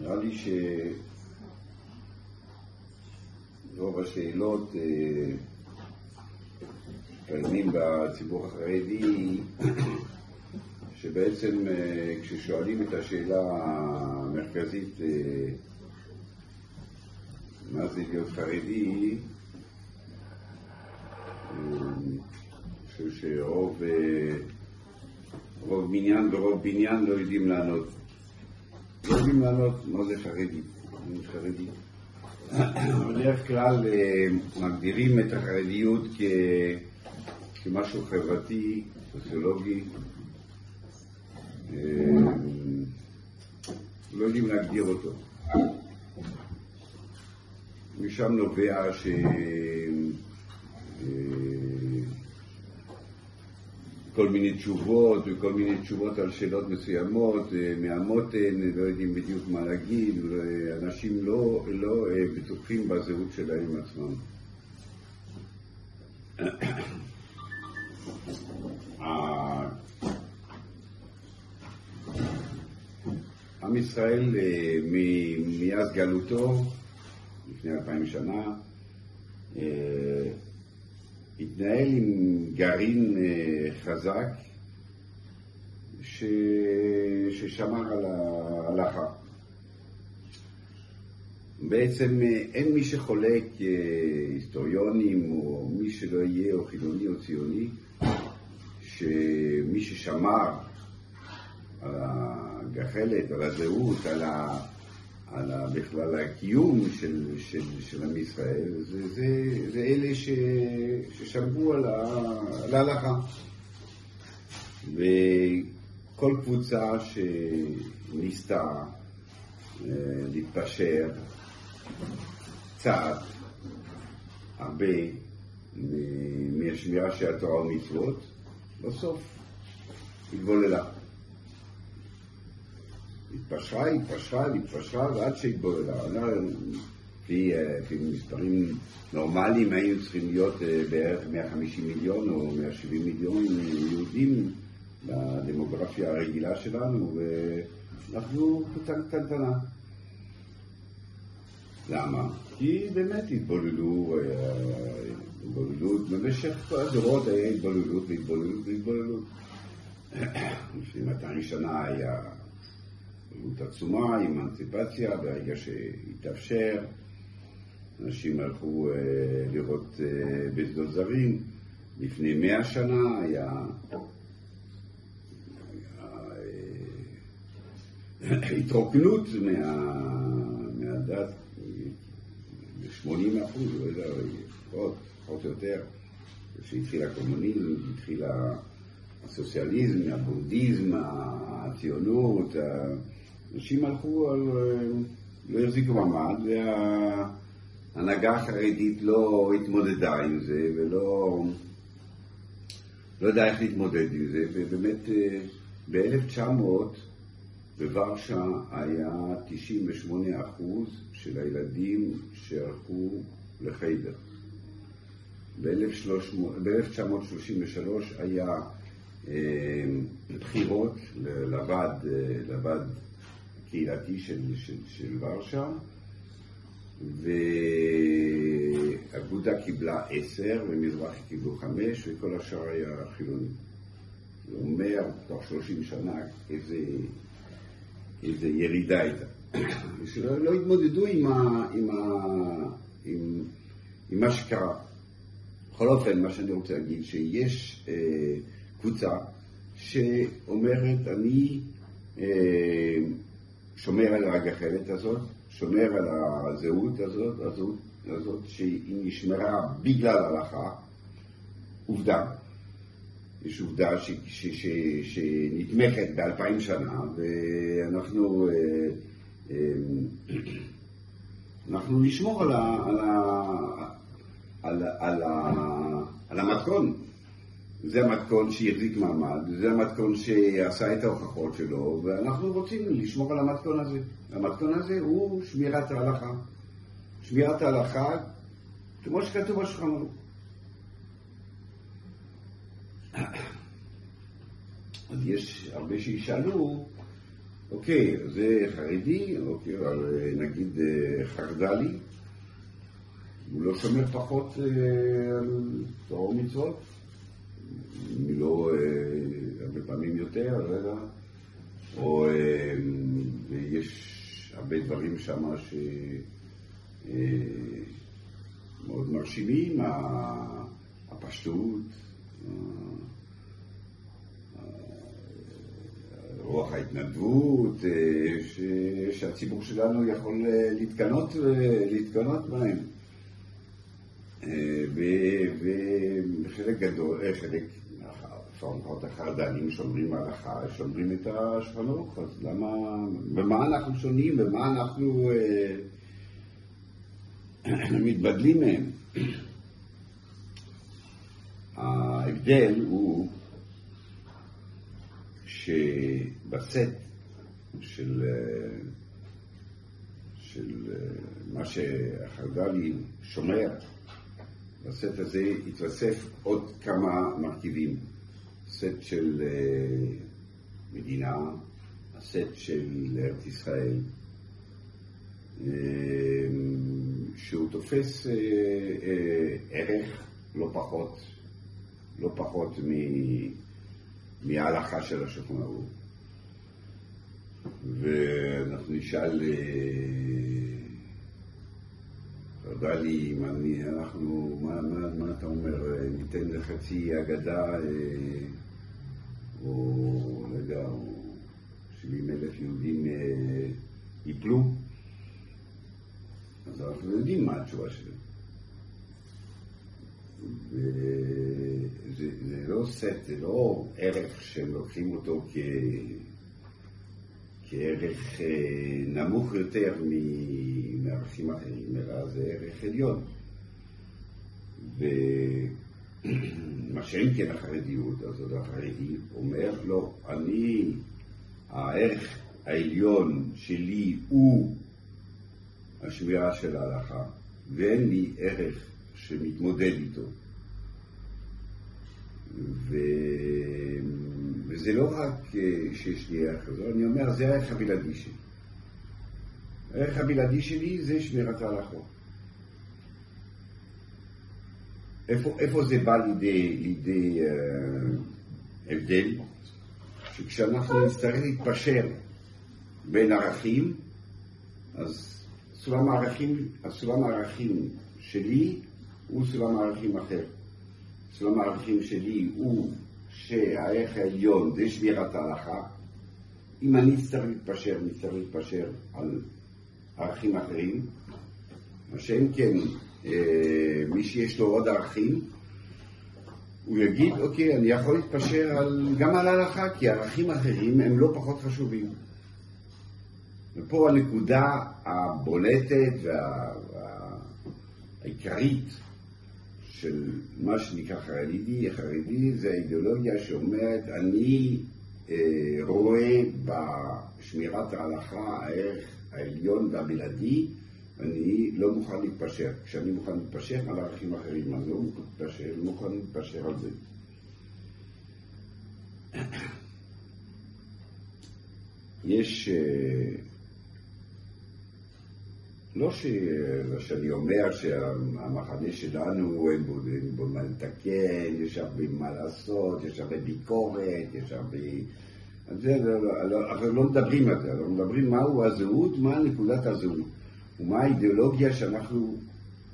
נראה לי שרוב השאלות אה, קיימים בציבור החרדי, שבעצם אה, כששואלים את השאלה המרכזית אה, מה זה להיות חרדי, אני חושב שרוב רוב בניין ורוב בניין לא יודעים לענות. לא יודעים לענות מה זה חרדי. אני חרדי. בדרך כלל אה, מגדירים את החרדיות. כמשהו חברתי, סוציולוגי. אה, לא יודעים להגדיר אותו. משם נובע ש... כל מיני תשובות וכל מיני תשובות על שאלות מסוימות, אה, מהמותן, לא יודעים בדיוק מה להגיד, ואנשים לא, לא אה, בטוחים בזהות שלהם עצמם. עם ישראל אה, מאז גלותו, לפני אלפיים שנה, התנהל עם גרעין אה, חזק ש... ששמר על ההלכה. בעצם אה, אין מי שחולק, אה, היסטוריונים או מי שלא יהיה, או חילוני או ציוני, שמי ששמר על הגחלת, על הזהות, על ה... על בכלל הקיום של, של, של עם ישראל, זה, זה, זה אלה ש, ששמרו על, ההלכה. וכל קבוצה שניסתה אה, להתפשר קצת, הרבה, מהשמירה של התורה ומצוות, בסוף התבוללה. התפשרה, התפשרה, התפשרה, ועד שהתבוללה. לפי מספרים נורמליים היינו צריכים להיות אה, בערך 150 מיליון או 170 מיליון יהודים בדמוגרפיה הרגילה שלנו, ואנחנו קבוצה קטנטנה. למה? כי באמת התבוללו, אה, התבוללות, במשך כל הדורות היה התבוללות והתבוללות והתבוללות. לפני 200 שנה היה בריאות עצומה, אמנציפציה, ברגע שהתאפשר, אנשים הלכו אה, לראות אה, בשדות זרים. לפני מאה שנה היה, אה, התרוקנות מה, מהדת, ב-80 אחוז, לא יודע, פחות, פחות או יותר. כשהתחיל הקומוניזם, התחיל הסוציאליזם, הבודהיזם, הציונות, אנשים הלכו על... לא החזיקו מעמד, וההנהגה החרדית לא התמודדה עם זה, ולא... לא יודע איך להתמודד עם זה, ובאמת אה, ב-1900 בוורשה היה 98% של הילדים שהלכו לחיידר. ב-1933 היה אה, בחירות אה, לוועד קהילתי של, של, של ורשה, ואגודה קיבלה עשר, ומזרחי קיבלו חמש, וכל השאר היה חילוני. זה אומר, תוך שלושים שנה, איזה, איזה ירידה הייתה. שלא לא התמודדו עם, ה, עם, ה, עם, עם מה שקרה. בכל אופן, מה שאני רוצה להגיד, שיש אה, קבוצה שאומרת, אני אה, שומר על הגחלת הזאת, שומר על הזהות הזאת, הזהות הזאת שהיא נשמרה בגלל הלכה, עובדה. יש עובדה ש, ש, ש, שנתמכת באלפיים שנה, ואנחנו אה, אה, אנחנו נשמור על, ה, על, ה, על, על, על, על המתכון. זה המתכון שהחזיק מעמד, זה המתכון שעשה את ההוכחות שלו, ואנחנו רוצים לשמור על המתכון הזה. המתכון הזה הוא שמירת ההלכה. שמירת ההלכה, כמו שכתוב בשולחן אז יש הרבה שישאלו, אוקיי, זה חרדי, אוקיי, אבל אה, נגיד אה, חרד"לי, הוא לא שומר פחות אה, על תורה ומצוות, אם לא הרבה פעמים יותר, לא יודע, או יש הרבה דברים שם שמאוד מרשימים, הפשטות, רוח ההתנדבות, אה, שהציבור שלנו יכול אה, להתקנות, אה, להתקנות בהם. וחלק גדול, חלק, לפחות החרד"לים שומרים הלכה, שומרים את השולחן אז למה, במה אנחנו שונים, במה אנחנו מתבדלים מהם? ההבדל הוא שבסט של, של מה שהחרד"לי שומר, בסט הזה התווסף עוד כמה מרכיבים. סט של אה, מדינה, הסט של ארץ ישראל, אה, שהוא תופס אה, ערך לא פחות, לא פחות מ... מההלכה של השולחן ערוך. ואנחנו נשאל, תודה לי, מה, אנחנו, מה, מה, מה אתה אומר, ניתן לחצי אגדה, או לא יודע, או 70 אלף יהודים אה, ייפלו? אז אנחנו יודעים מה התשובה שלהם. וזה זה לא סט, זה לא ערך שהם לוקחים אותו כ... כערך אה, נמוך יותר מערכים אחרים, אלא זה ערך עליון. ומה שאין כן החרדיות, אז החרדי אומר, לא, אני, הערך העליון שלי הוא השמירה של ההלכה, ואין לי ערך שמתמודד איתו. ו... וזה לא רק אה, שיש לי ערך כזה, אני אומר, זה הערך הבלעדי שלי. הערך הבלעדי שלי זה שמירת ההלכות. איפה, איפה זה בא לידי, לידי uh, הבדל? שכשאנחנו נצטרך להתפשר בין ערכים, אז סולם הערכים, הסולם הערכים שלי הוא סולם הערכים אחר. סולם הערכים שלי הוא שהערך העליון זה שמירת ההלכה. אם אני אצטרך להתפשר, אני אצטרך להתפשר על ערכים אחרים. מה שאם כן, אה, מי שיש לו עוד ערכים, הוא יגיד, אוקיי, אני יכול להתפשר על, גם על ההלכה, כי ערכים אחרים הם לא פחות חשובים. ופה הנקודה הבולטת והעיקרית וה... של מה שנקרא חרדי, חרדי זה האידיאולוגיה שאומרת אני אה, רואה בשמירת ההלכה הערך העליון והבלעדי, אני לא מוכן להתפשר. כשאני מוכן להתפשר על ערכים אחרים, אני לא מוכן להתפשר, לא מוכן להתפשר על זה. יש אה, לא ש... שאני אומר שהמחנה שלנו אין בו, מה לתקן, יש הרבה מה לעשות, יש הרבה ביקורת, יש הרבה... זה, לא, לא, לא, אנחנו לא מדברים על זה, אנחנו מדברים מהו הזהות, מה נקודת הזהות, ומה האידיאולוגיה שאנחנו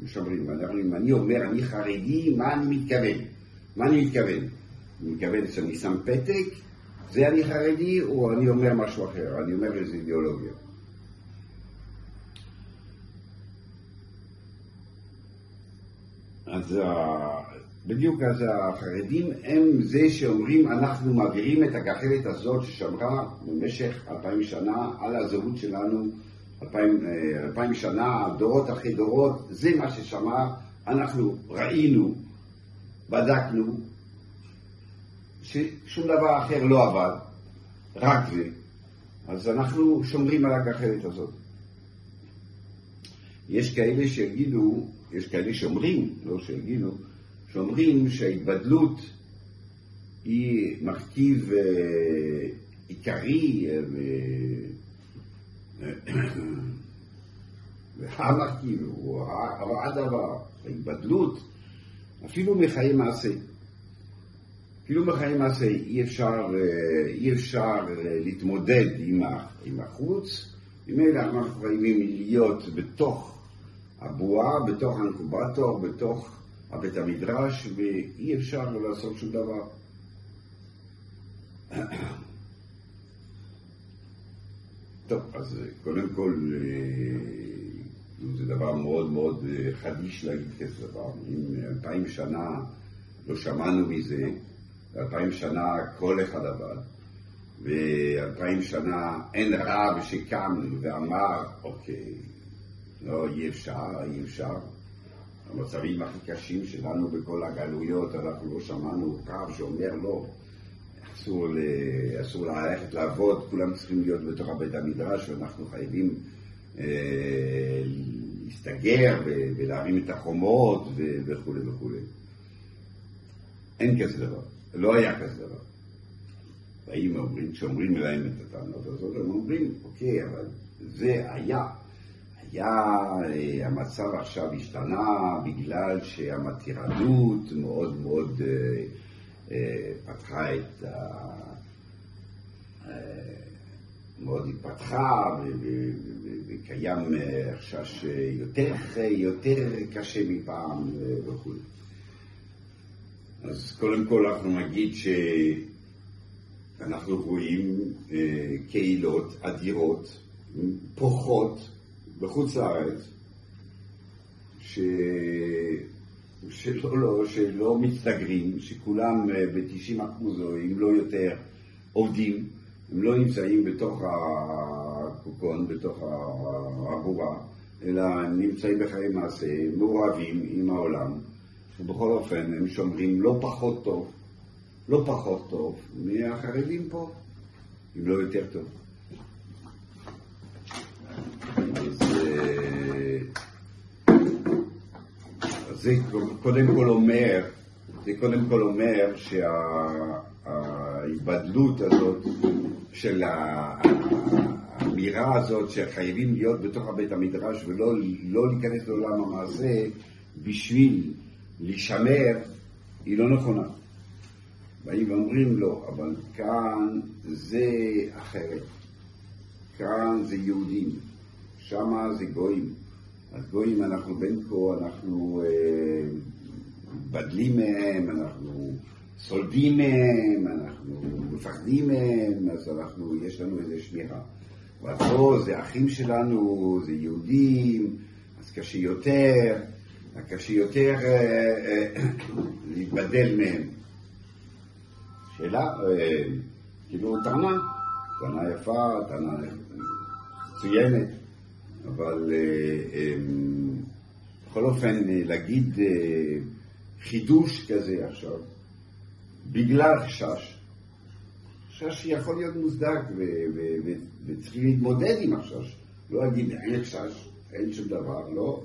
משמרים. אם אני אומר אני חרדי, מה אני מתכוון? מה אני מתכוון? אני מתכוון שאני שם פתק, זה אני חרדי, או אני אומר משהו אחר, אני אומר איזה אידיאולוגיה. אז בדיוק אז החרדים הם זה שאומרים אנחנו מעבירים את הגחלת הזאת ששמרה במשך אלפיים שנה על הזהות שלנו, אלפיים, אה, אלפיים שנה, דורות אחרי דורות, זה מה ששמר, אנחנו ראינו, בדקנו, ששום דבר אחר לא עבד, רק זה, אז אנחנו שומרים על הגחלת הזאת. יש כאלה שיגידו יש כאלה שאומרים, לא שיגידו, שאומרים שההתבדלות היא מרכיב אה, עיקרי אה, והמרכיב הוא הדבר, ההתבדלות, אפילו מחיי מעשה. אפילו בחיי מעשה אי אפשר, אי אפשר להתמודד עם, החוץ, ממילא אנחנו חייבים להיות בתוך הבועה, בתוך האנקובטור, בתוך הבית המדרש, ואי אפשר לעשות שום דבר. טוב, אז קודם כל, זה דבר מאוד מאוד חדיש להגיד כזה דבר. אם אלפיים שנה לא שמענו מזה, אלפיים שנה כל אחד עבד, ואלפיים שנה אין רב שקם ואמר, אוקיי, לא, אי אפשר, אי אפשר. המצבים הכי קשים שלנו בכל הגלויות, אנחנו לא שמענו קו שאומר לא, אסור, ל... אסור ללכת לעבוד, כולם צריכים להיות בתוך הבית המדרש ואנחנו חייבים אה, להסתגר ולהרים את החומות וכולי וכולי. אין כזה דבר, לא היה כזה דבר. באים ואומרים, כשאומרים להם את הטענות הזאת, הם אומרים, אוקיי, אבל זה היה. היה, אה, המצב עכשיו השתנה בגלל שהמתירנות מאוד מאוד אה, פתחה את ה... מאוד התפתחה וקיים חשש יותר, יותר קשה מפעם וכו'. אז קודם כל אנחנו נגיד שאנחנו רואים קהילות אדירות, פוחות, בחוץ לארץ, ש... שלא, לא, שלא מצטגרים, שכולם ב-90 אחוז או אם לא יותר עובדים, הם לא נמצאים בתוך הקוקון, בתוך הבובה, אלא הם נמצאים בחיי מעשה, מעורבים עם העולם, ובכל אופן הם שומרים לא פחות טוב, לא פחות טוב מהחרדים פה, אם לא יותר טוב. זה קודם כל אומר, זה קודם כל אומר שההתבדלות הזאת של האמירה הזאת שחייבים להיות בתוך הבית המדרש ולא לא להיכנס לעולם המעשה בשביל להישמר, היא לא נכונה. באים ואומרים לו, אבל כאן זה אחרת. כאן זה יהודים, שמה זה גויים. אז גויים אנחנו בין כה, אנחנו אה, בדלים מהם, אנחנו סולדים מהם, אנחנו מפחדים מהם, אז אנחנו, יש לנו איזה שמירה. אבל פה זה אחים שלנו, זה יהודים, אז קשה יותר, קשה יותר אה, אה, להתבדל מהם. שאלה, אה, כאילו טענה, טענה יפה, טענה מצוינת. אבל אה, אמ, בכל אופן, אה, להגיד אה, חידוש כזה עכשיו, בגלל חשש, חשש יכול להיות מוצדק וצריכים להתמודד עם החשש. לא להגיד אין חשש, אין שום דבר, לא.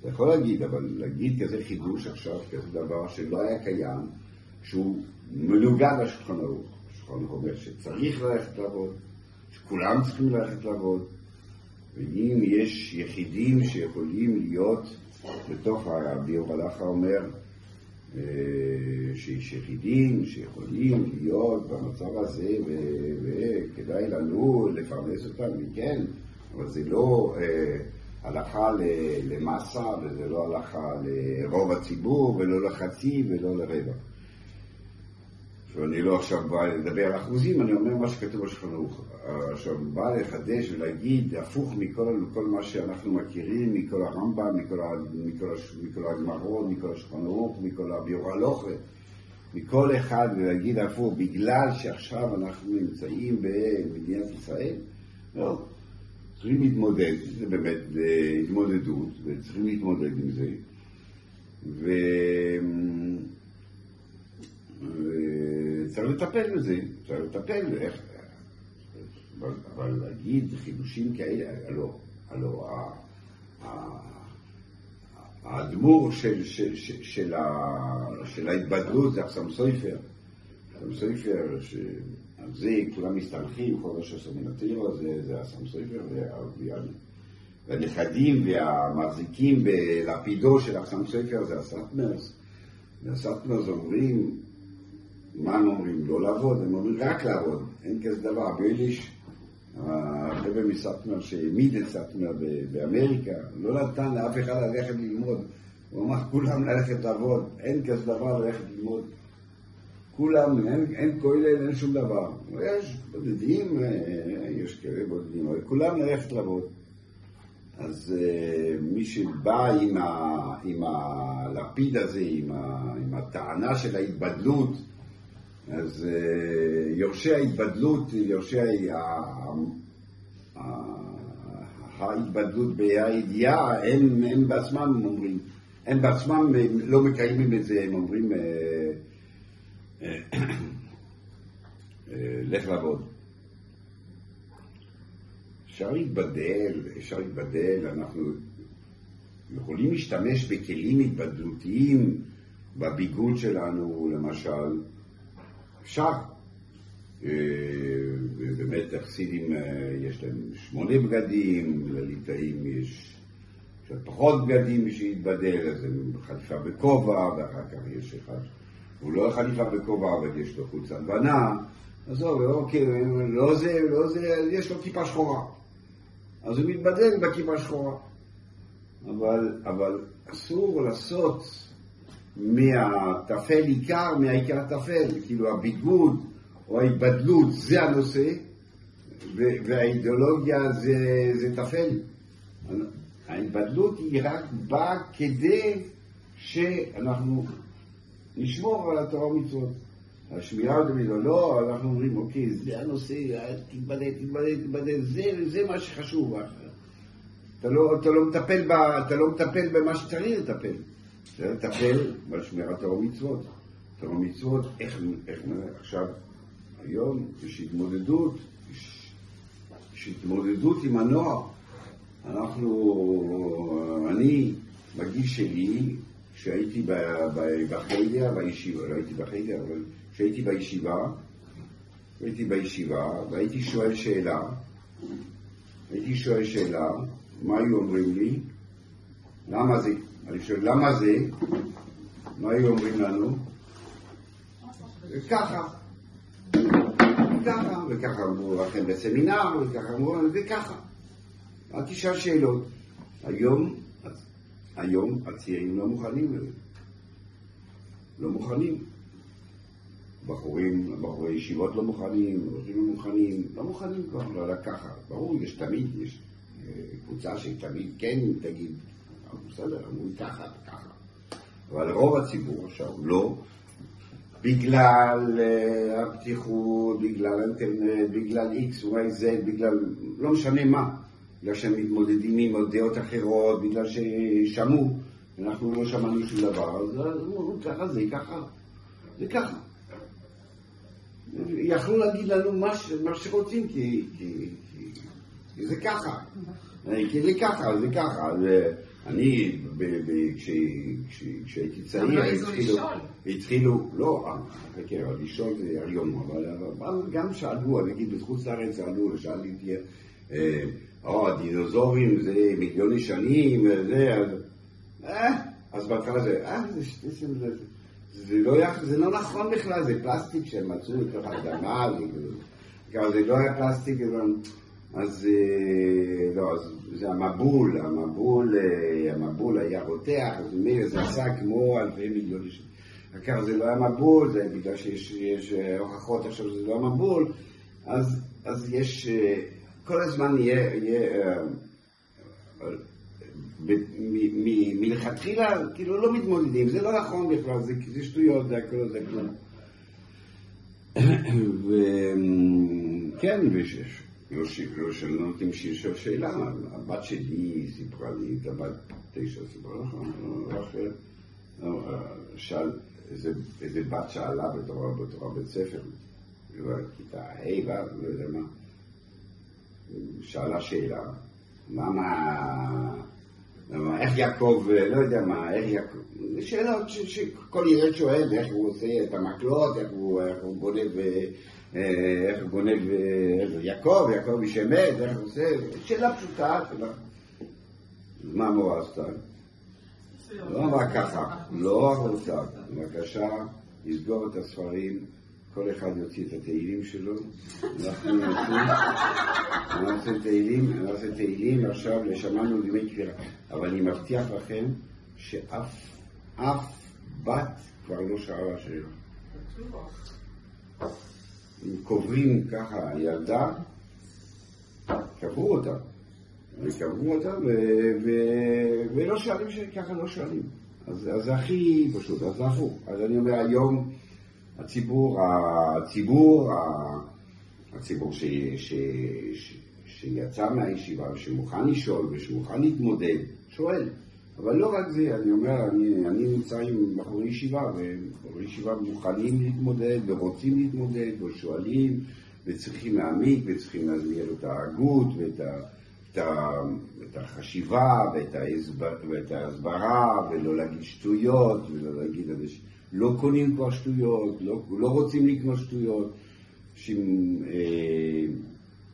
אתה יכול להגיד, אבל להגיד כזה חידוש עכשיו, כזה דבר שלא היה קיים, שהוא מנוגד לשולחן ערוך. השולחן אומר שצריך ללכת לעבוד, שכולם צריכים ללכת לעבוד, ואם יש יחידים שיכולים להיות בתוך, הביור הלכה אומר אה, שיש יחידים שיכולים להיות במצב הזה וכדאי לנו לפרנס אותם, כן, אבל זה לא אה, הלכה למסה וזה לא הלכה לרוב הציבור ולא לחצי ולא לרבע. ואני לא עכשיו בא לדבר על אחוזים, אני אומר מה שכתוב בשולחן ערוך. עכשיו, בא לחדש ולהגיד, הפוך מכל, מכל מה שאנחנו מכירים, מכל הרמב"ם, מכל, מכל, מכל הגמרות, מכל השולחן ערוך, מכל הביור הלוכה, מכל אחד, ולהגיד הפוך, בגלל שעכשיו אנחנו נמצאים במדינת ישראל, לא. צריכים להתמודד, זה באמת התמודדות, וצריכים להתמודד עם זה. ו... צריך לטפל בזה, צריך לטפל, איך, אבל, אבל להגיד חידושים כאלה, הלוא, הלוא האדמו"ר של, של, של, של, של ההתבדלות זה אחסם סויפר, אחסם סויפר, על זה כולם מסתמכים, כל השסר מן הטירו, זה, זה הסם סופר, והנכדים והמחזיקים בלפידו של החתם סופר זה הסאטמרס. והסאטמרס אומרים, מה הם אומרים? לא לעבוד, הם אומרים רק לעבוד, אין כזה דבר. ר' יואליש, החבר'ה מסאטמר שהעמיד את סאטמר באמריקה, לא נתן לאף אחד ללכת ללמוד. הוא אמר, כולם ללכת לעבוד, אין כזה דבר ללכת ללמוד. כולם, אין, אין כולל, אין שום דבר. יש בודדים, אה, יש כאלה בודדים, אבל כולם ללכת לעבוד. אז uh, מי שבא עם, ה, עם הלפיד הזה, עם, ה, עם הטענה של ההתבדלות, אז uh, יורשי ההתבדלות, יורשי ההתבדלות בהידיעה, הם, הם בעצמם אומרים, הם בעצמם לא מקיימים את זה, הם אומרים, uh, לך לעבוד. אפשר להתבדל, אפשר להתבדל, אנחנו יכולים להשתמש בכלים התבדלותיים בביגוד שלנו, למשל, אפשר. באמת החסידים יש להם שמונה בגדים, לליטאים יש קצת פחות בגדים בשביל להתבדל, אז הם חליפה בכובע, ואחר כך יש אחד הוא לא חליפה בכובע, אבל יש לו חולצה לבנה, עזוב, אוקיי, לא זה, לא זה, יש לו כיפה שחורה. אז הוא מתבדל בכיפה השחורה. אבל, אבל אסור לעשות מהטפל עיקר, מהעיקר טפל, כאילו הביגוד או ההתבדלות זה הנושא, והאידיאולוגיה זה, זה טפל. ההתבדלות היא רק באה כדי שאנחנו נשמור על התורה ומצוות. השמירה המצוות, לא, אנחנו אומרים, אוקיי, זה הנושא, תתבדל, תתבדל, תתבדל, זה, זה מה שחשוב. אתה לא, אתה לא מטפל ב, אתה לא מטפל במה שצריך לטפל. צריך לטפל בשמירת תורה ומצוות. תורה ומצוות, איך, איך, עכשיו, היום יש התמודדות, יש, התמודדות עם הנוער. אנחנו, אני, בגיל שלי, כשהייתי בחיידר, בישיבה, לא הייתי בחיידר, אבל כשהייתי בישיבה, הייתי בישיבה, והייתי שואל שאלה, הייתי שואל שאלה, מה היו אומרים לי? למה זה? אני שואל, למה זה? מה היו אומרים לנו? ככה. ככה, וככה אמרו לכם בסמינר, וככה אמרו לנו, וככה. אל תשאל שאלות. היום היום הצעירים לא מוכנים לזה. לא מוכנים. בחורים, בחורי ישיבות לא מוכנים, בחורים לא מוכנים, לא מוכנים כבר, לא לקחת. ברור, יש תמיד, יש אה, קבוצה שתמיד כן תגיד, בסדר, אמרו ככה וככה. אבל רוב הציבור עכשיו לא, בגלל uh, הפתיחות, בגלל האינטרנט, בגלל X, Y, Z, בגלל לא משנה מה. בגלל שהם מתמודדים עם דעות אחרות, בגלל ששמעו, אנחנו לא שמענו שום דבר, אז אמרו, ככה זה, ככה, זה ככה. יכלו להגיד לנו מה, מה שרוצים, כי, כי, כי, כי זה ככה. כי זה ככה, זה ככה. אז אני, כשהייתי צעיר, התחילו, התחילו, לא, חכה, לשאול זה היום, אבל גם שאלו, נגיד בחוץ לארץ שאלו, שאלתי, או, הדינוזורים זה מיליוני שנים, וזה, אז... אה, אז בהתחלה זה, אה, זה, זה, זה, זה, לא, זה לא נכון בכלל, זה פלסטיק שהם מצאו לתוך האדמה, זה, זה לא היה פלסטיק, אז לא, אז זה המבול, המבול, המבול היה רותח, אז ממילא זה עשה כמו אלפי מיליוני שנים. כך זה לא היה מבול, זה בגלל שיש הוכחות עכשיו שזה לא המבול, אז, אז יש כל הזמן יהיה, יהיה אה, מלכתחילה, כאילו לא מתמודדים, זה לא נכון בכלל, זה, זה שטויות, זה הכל, זה כלום. וכן, לא, לא נותנים שישאל שאלה, הבת שלי סיפרה לי, את הבת תשע סיפרה לך, רחל, שאל, איזה בת שאלה בתורה בית ספר, כיתה ה', לא יודע מה. שאלה שאלה, למה, איך יעקב, לא יודע מה, איך יעקב, שאלות שכל ילד שואל, איך הוא עושה את המקלות, איך הוא, גונב, איך הוא גונב יעקב, יעקב איש אמת, איך הוא עושה, שאלה פשוטה. מה המורה עשתה? לא אמרה ככה, לא החוצה, בבקשה, לסגור את הספרים, כל אחד יוציא את התהילים שלו, אנחנו נעשה תהילים, נעשה תהילים, עכשיו שמענו דמי כפירה, אבל אני מבטיח לכם שאף אף בת כבר לא שרה שאלה. קוברים ככה ילדה, קברו אותה. וקברו אותה, ולא שואלים שככה לא שואלים. אז זה הכי פשוט, אז זה הפוך. אז אני אומר, היום הציבור, הציבור, הציבור ש, ש, ש, שיצא מהישיבה ושמוכן לשאול ושמוכן להתמודד, שואל. אבל לא רק זה, אני אומר, אני, אני נמצא עם בחורי ישיבה, ובחורי ישיבה מוכנים להתמודד ורוצים להתמודד ושואלים וצריכים להעמיק וצריכים להסביר את ההגות ואת ה... את החשיבה ואת, ההסבר, ואת ההסברה, ולא להגיד שטויות, ולא להגיד, לא קונים כבר שטויות, לא, לא רוצים לקנות שטויות, שהם אה,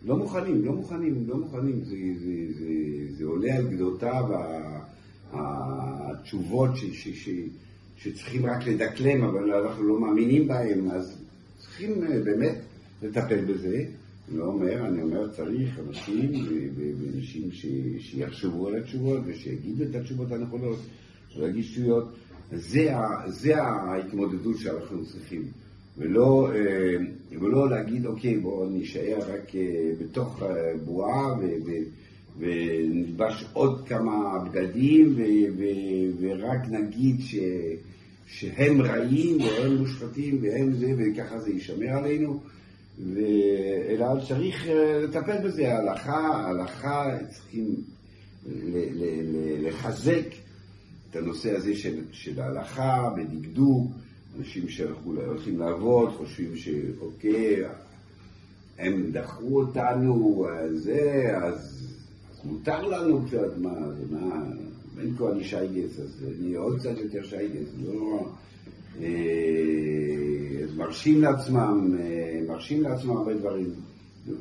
לא מוכנים, לא מוכנים, לא מוכנים, זה, זה, זה, זה עולה על גדותיו התשובות ש, ש, ש, שצריכים רק לדקלם, אבל אנחנו לא מאמינים בהם, אז צריכים אה, באמת לטפל בזה. אני לא אומר, אני אומר, צריך אנשים ואנשים שיחשבו על התשובות ושיגידו את התשובות הנכונות, ולהגיד שטויות. זה, זה ההתמודדות שאנחנו צריכים. ולא, אה, ולא להגיד, אוקיי, בואו נישאר רק אה, בתוך בועה ונלבש עוד כמה בגדים ורק נגיד ש, שהם רעים והם מושחתים והם זה, וככה זה יישמר עלינו. אלא צריך אה, לטפל בזה, ההלכה, ההלכה צריכים לחזק את הנושא הזה של, של ההלכה בדקדוק, אנשים שהולכים לעבוד, חושבים שאוקיי, הם דחו אותנו, זה, אז מותר לנו קצת, מה, זה מה, בין כה אני שייגס, אז אני עוד קצת יותר שייגס, לא... אה, מרשים לעצמם, אה, מרשים לעצמם הרבה דברים.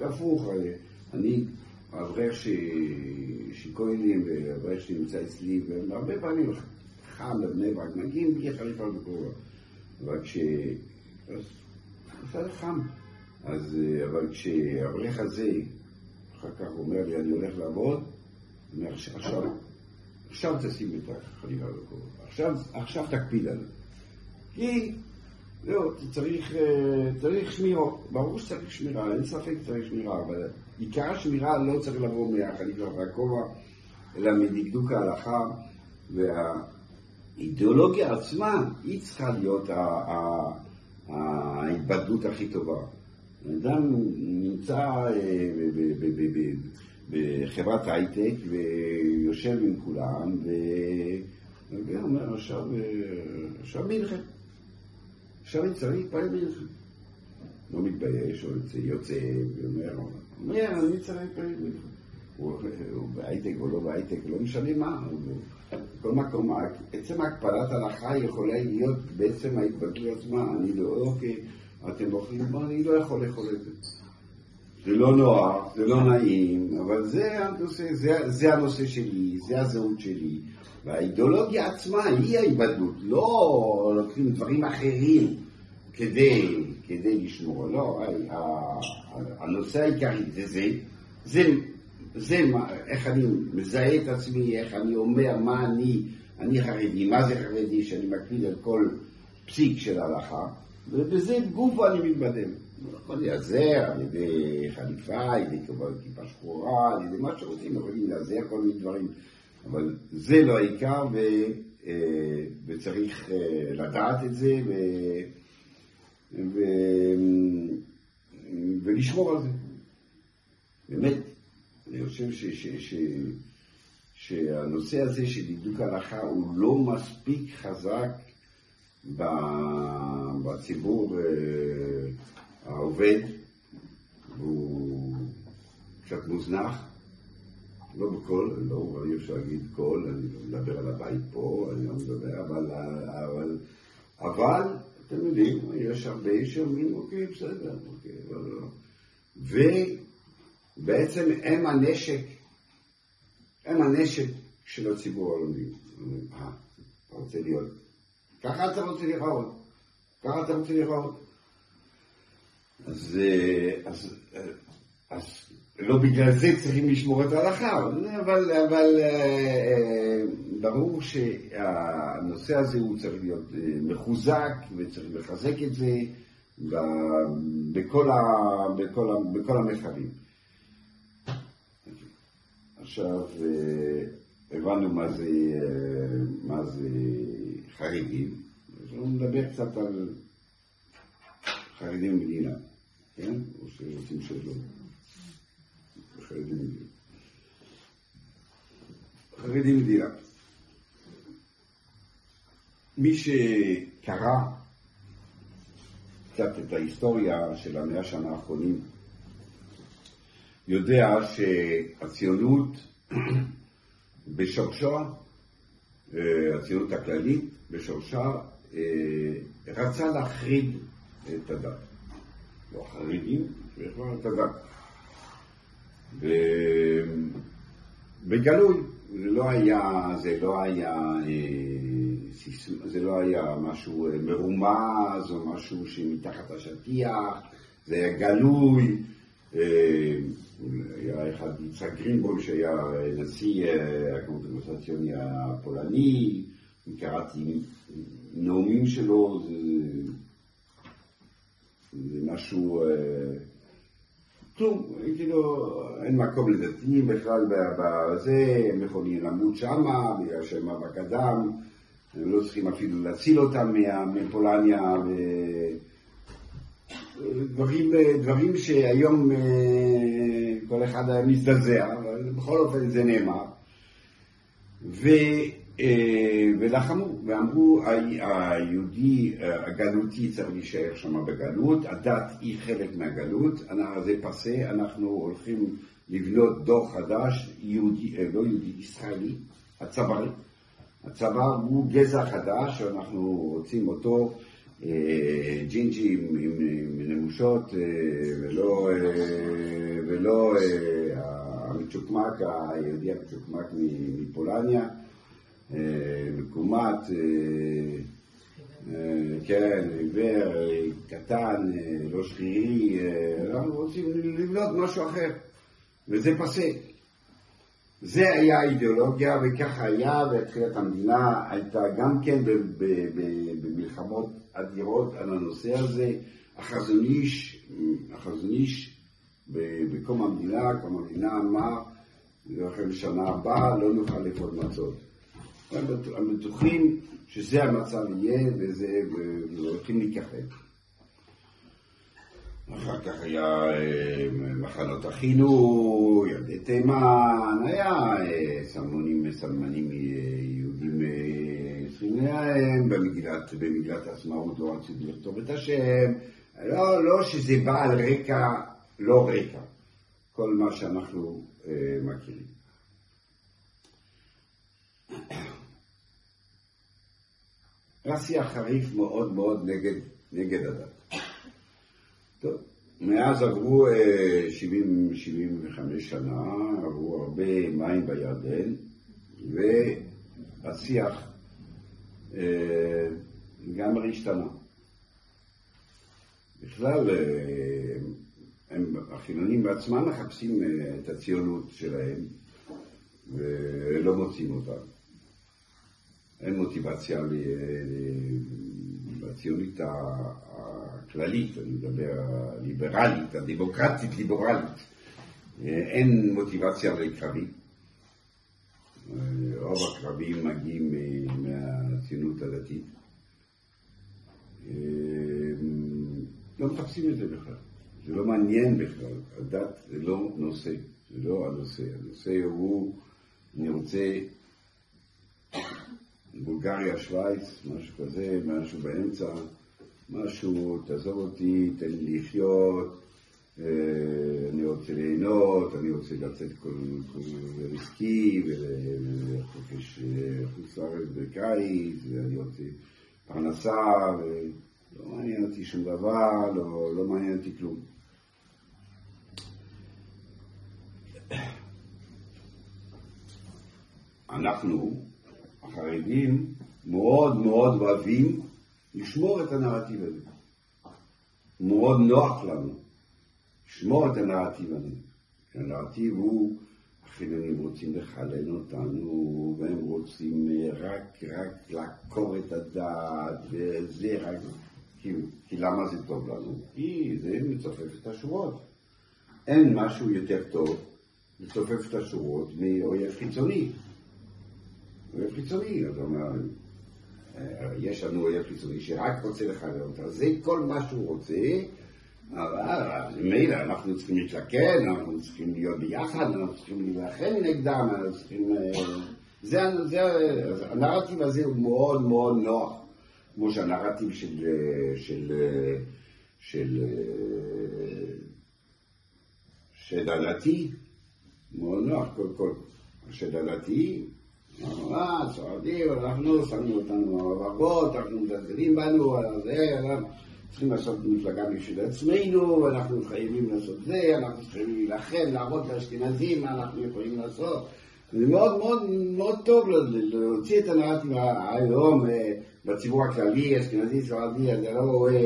הפוך, אה, אני אברך שכהנים ואברך שנמצא אצלי, והרבה פעמים חם בבני ברק, מגיעים בלי חליפה וקורא. אבל כש... בסדר חם. אז, אבל כשהאברך הזה אחר כך אומר לי, אני הולך לעבוד, אני אומר, עכשיו, עכשיו תשים את החליפה וקורא. עכשיו, עכשיו תקפיד על זה. כי זהו, צריך, אה, צריך שמירה, ברור שצריך שמירה, אין ספק שצריך שמירה, אבל עיקר השמירה לא צריך לבוא מהחליפה והכובע, אלא מדקדוק ההלכה והאידיאולוגיה עצמה, היא צריכה להיות ההתבדלות הכי טובה. אדם נמצא אה, בחברת הייטק ויושב עם כולם ואומר, עכשיו מלחם. עכשיו אני צריך להתפלל מנחה. לא מתבייש, או יוצא, ואומר, אומר, אני צריך להתפלל מנחה. הוא בהייטק או לא בהייטק, לא משנה מה. בכל מקום, עצם הקפדת הלכה יכולה להיות בעצם ההתבטאות עצמה. אני לא, אוקיי, אתם בוחרים, אני לא יכול לאכול את זה. זה לא נוח, זה לא נעים, אבל זה הנושא, זה, זה הנושא שלי, זה הזהות שלי. והאידיאולוגיה עצמה היא ההיבדלות, לא לוקחים דברים אחרים כדי, כדי לשמור, לא, הנושא העיקרי זה זה, זה, זה מה, איך אני מזהה את עצמי, איך אני אומר מה אני, אני חרדי, מה זה חרדי, שאני מקפיד על כל פסיק של ההלכה, ובזה גופו אני מתבדם. יכול להיעזר על ידי חליפה, על ידי כיפה שחורה, על ידי מה שרוצים, יכולים להיעזר כל מיני דברים. אבל זה לא העיקר, ו, אה, וצריך אה, לדעת את זה ו, ו, ולשמור על זה. באמת, אני חושב ש, ש, ש, שהנושא הזה של דקדוק ההלכה הוא לא מספיק חזק בציבור אה, העובד, הוא קצת מוזנח. לא בקול, לא, אי אפשר להגיד קול, אני לא מדבר על הבית פה, אני לא מדבר, אבל, אבל, אבל אתם יודעים, יש הרבה שאומרים, אוקיי, בסדר, אוקיי, לא, לא. ובעצם הם הנשק, הם הנשק של הציבור הלאומי. אה, אתה רוצה להיות, ככה אתה רוצה לראות, ככה אתה רוצה לראות. אז, אז, אז לא בגלל זה צריכים לשמור את ההלכה, אבל, אבל אה, ברור שהנושא הזה הוא צריך להיות מחוזק וצריך לחזק את זה בכל, ה, בכל, ה, בכל המרחבים. עכשיו הבנו מה זה, מה זה חרדים, אז נדבר קצת על חרדים במדינה, כן? או שרוצים שלא. חרדים מדינה. חרדים מדינה. מי שקרא קצת את ההיסטוריה של המאה שנה האחרונים, יודע שהציונות בשורשה, אה, הציונות הכללית בשורשה, אה, רצה להחריד את הדת. לא החרדים, בכלל את הדת. בגלוי, זה לא היה, זה לא היה, אה, זה לא היה משהו מרומז או משהו שמתחת השטיח, זה היה גלוי. היה אחד, יצחק גרינבוים, שהיה נשיא הקונגרס הציוני הפולני, קראתי נאומים שלו, זה, זה משהו, כלום, כאילו, אין מקום לדתיים בכלל בזה, הם יכולים למות שמה, בגלל שהם אבק אדם, הם לא צריכים אפילו להציל אותם מפולניה, ו... דברים, דברים שהיום כל אחד היה מזדעזע, אבל בכל אופן זה נאמר. ו, ולחמו, ואמרו היהודי הגלותי צריך להישאר שם בגלות, הדת היא חלק מהגלות, זה פסה, אנחנו הולכים לבנות דור חדש, יהודי, לא יהודי, ישראלי, הצברי. הצבא הוא גזע חדש שאנחנו רוצים אותו ג'ינג'י עם נמושות ולא, ולא המצ'וקמק, היהודי המצ'וקמק מפולניה, מקומט, כן, עיוור, קטן, לא שרירי, אנחנו רוצים לבנות משהו אחר, וזה פסה. זה היה האידיאולוגיה וככה היה, והתחילת המדינה הייתה גם כן במלחמות אדירות על הנושא הזה. החזון איש, החזון איש בקום המדינה, קום המדינה אמר, אחרי לשנה הבאה לא נוכל לאכול מצות. הם בטוחים שזה המצב יהיה וזה, והולכים להיכחד. אחר כך היה מחנות החינוך, ילדי תימן, היה סלמונים, סלמנים יהודים צריכים להם, במגילת, במגילת העצמאות לא רצו לכתוב את השם, לא, לא שזה בא על רקע, לא רקע, כל מה שאנחנו מכירים. היה שיח חריף מאוד מאוד נגד, נגד הדת. טוב, מאז עברו 70-75 שנה, עברו הרבה מים בירדן, והשיח לגמרי השתנה. בכלל, הם, החילונים בעצמם מחפשים את הציונות שלהם ולא מוצאים אותה. אין מוטיבציה לציונית הכללית, אני מדבר הליברלית, הדמוקרטית ליברלית. אין מוטיבציה לקרבי. רוב הקרבים מגיעים מהציונות הדתית. לא מחפשים את זה בכלל. זה לא מעניין בכלל. הדת זה לא נושא. זה לא הנושא. הנושא הוא, אני רוצה בולגריה, שווייץ, משהו כזה, משהו באמצע, משהו, תעזוב אותי, תן לי לחיות, אני אני רוצה ליהנות, אני רוצה לצאת כל עסקי ולחופש חוץ לארץ בקיץ, ואני רוצה פרנסה, ולא מעניין אותי שום דבר, לא, לא מעניין אותי כלום. אנחנו, החרדים, מאוד מאוד אוהבים לשמור את הנרטיב הזה. מאוד נוח לנו לשמור את הנרטיב הזה. הנרטיב הוא, החילונים רוצים לחלל אותנו, והם רוצים רק, רק לעקור את הדעת, וזה רק... כי, כי למה זה טוב לנו? כי זה מצופף את השורות. אין משהו יותר טוב לצופף את השורות מאויב חיצוני. אויב חיצוני, זאת אומרת, יש לנו אויב חיצוני שרק רוצה לחלל אותה, זה כל מה שהוא רוצה, אבל מילא אנחנו צריכים להתלכד, אנחנו צריכים להיות ביחד, אנחנו צריכים להילחם נגדם, אנחנו צריכים... זה, זה, הנרטיב הזה הוא מאוד מאוד נוח, כמו שהנרטיב של, של, של, של הדתי, מאוד נוח, כל כל, של הדתי אה, סועדים, אנחנו, שמנו אותנו רבות, אנחנו מזלזלים בנו, זה, צריכים לעשות מפלגה בשביל עצמנו, אנחנו חייבים לעשות זה, אנחנו צריכים להילחם, לעבוד לאשכנזים, מה אנחנו יכולים לעשות. זה מאוד מאוד מאוד טוב להוציא את הנרטיב היום בציבור הכללי, אשכנזי, סועדי, אני לא רואה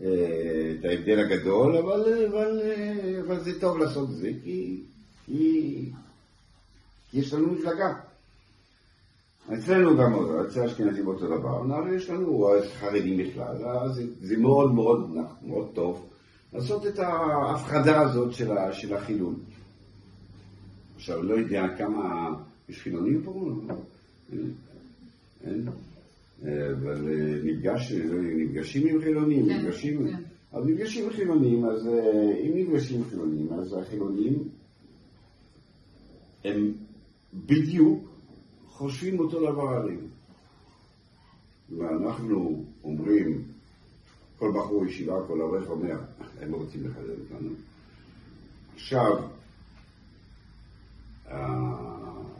את ההבדל הגדול, אבל, אבל זה טוב לעשות את זה, כי יש לנו מפלגה. אצלנו גם, אצל האשכנזים אותו דבר, אבל יש לנו חרדים בכלל, זה, זה מאוד מאוד מאוד טוב לעשות את ההפחדה הזאת של, של החילול. עכשיו, לא יודע כמה, יש חילונים פה? אין? אבל נפגש, נפגשים עם חילונים, כן, נפגשים, כן. אז נפגשים עם חילונים, אז אם נפגשים עם חילונים, אז החילונים הם בדיוק חושבים אותו דבר עלינו. ואנחנו אומרים, כל בחור ישיבה, כל אברך אומר, הם לא רוצים לחלל אותנו. עכשיו,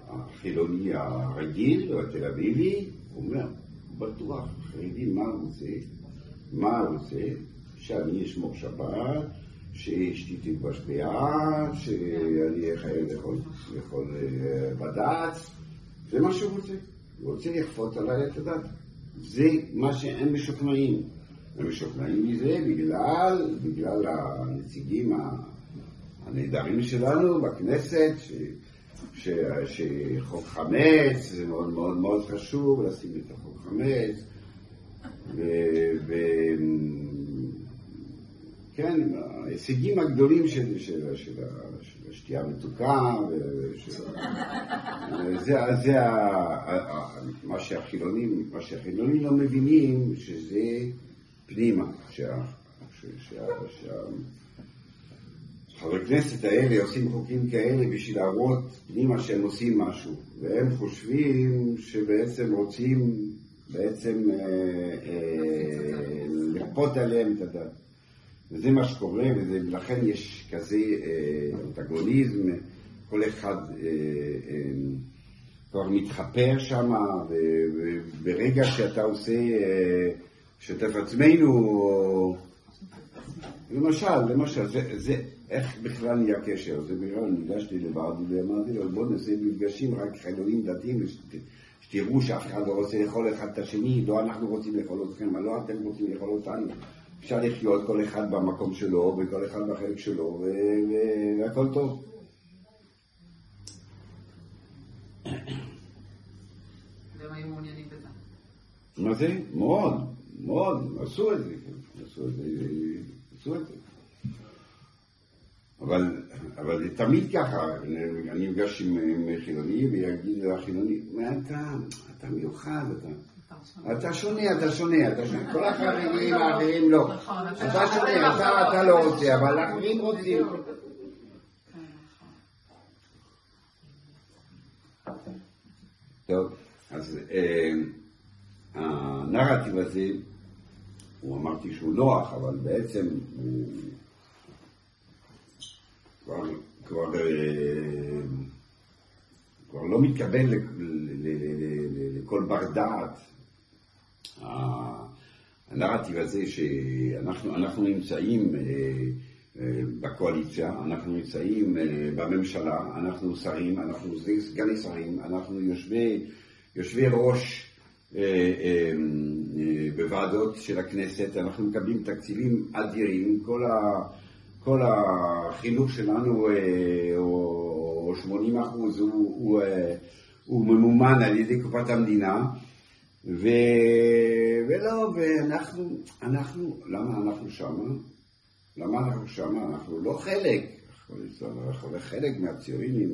החילוני הרגיל, או התל אביבי, אומר, בטוח, חרדי, מה הוא רוצה? מה הוא רוצה? שאני אשמור שבת, שאשתי תלבש פאה, שאני אהיה חייב לאכול בד"ץ, זה מה שהוא רוצה. הוא רוצה לכפות עליי את הדת. זה מה שהם משוכנעים. הם משוכנעים מזה בגלל, בגלל הנציגים הנהדרים שלנו בכנסת, ש, ש, שחוק חמץ זה מאוד מאוד מאוד חשוב לשים את החוק חמץ. ו, ו, כן, ההישגים הגדולים של, של, של, של השתייה המתוקה, זה, זה מה שהחילונים, מה שהחילונים לא מבינים, שזה פנימה, שהחברי כנסת האלה עושים חוקים כאלה בשביל להראות פנימה שהם עושים משהו, והם חושבים שבעצם רוצים בעצם אה, אה, לכפות עליהם את הדת. וזה מה שקורה, ולכן יש כזה אה, אנטגוניזם, כל אחד אה, אה, כבר מתחפר שם, וברגע שאתה עושה, שתף עצמנו, למשל, למשל, זה, זה, איך בכלל נהיה קשר? זה בכלל, ניגשתי לוועד ואמרתי לו, בואו נעשה מפגשים רק חילונים דתיים, שתראו שאף אחד לא רוצה לאכול אחד את השני, לא אנחנו רוצים לאכול אתכם, לא אתם רוצים לאכול אותנו. אפשר לחיות כל אחד במקום שלו, וכל אחד בחלק שלו, והכל טוב. מה זה? מאוד, מאוד, עשו את זה, עשו את זה, עשו את זה. אבל, אבל זה תמיד ככה, אני נפגש עם חילוני ויגיד לחילוני, מה אתה, אתה מיוחד, אתה... אתה שונה, אתה שונה, אתה שונה. כל החרדים האחרים לא. אתה שונה, אתה לא רוצה, אבל האחרים רוצים. טוב, אז הנרטיב הזה, הוא אמרתי שהוא נוח, אבל בעצם הוא כבר, כבר, כבר לא מתקבל לכל בר דעת. הנרטיב הזה שאנחנו נמצאים בקואליציה, אנחנו נמצאים בממשלה, אנחנו שרים, אנחנו סגני שרים, אנחנו יושבי, יושבי ראש בוועדות של הכנסת, אנחנו מקבלים תקציבים אדירים, כל, ה, כל החינוך שלנו, או 80 אחוז, הוא, הוא, הוא ממומן על ידי קופת המדינה, ו... ולא, ואנחנו, אנחנו, למה אנחנו שמה? למה אנחנו שמה? אנחנו לא חלק, אנחנו חלק מהציונים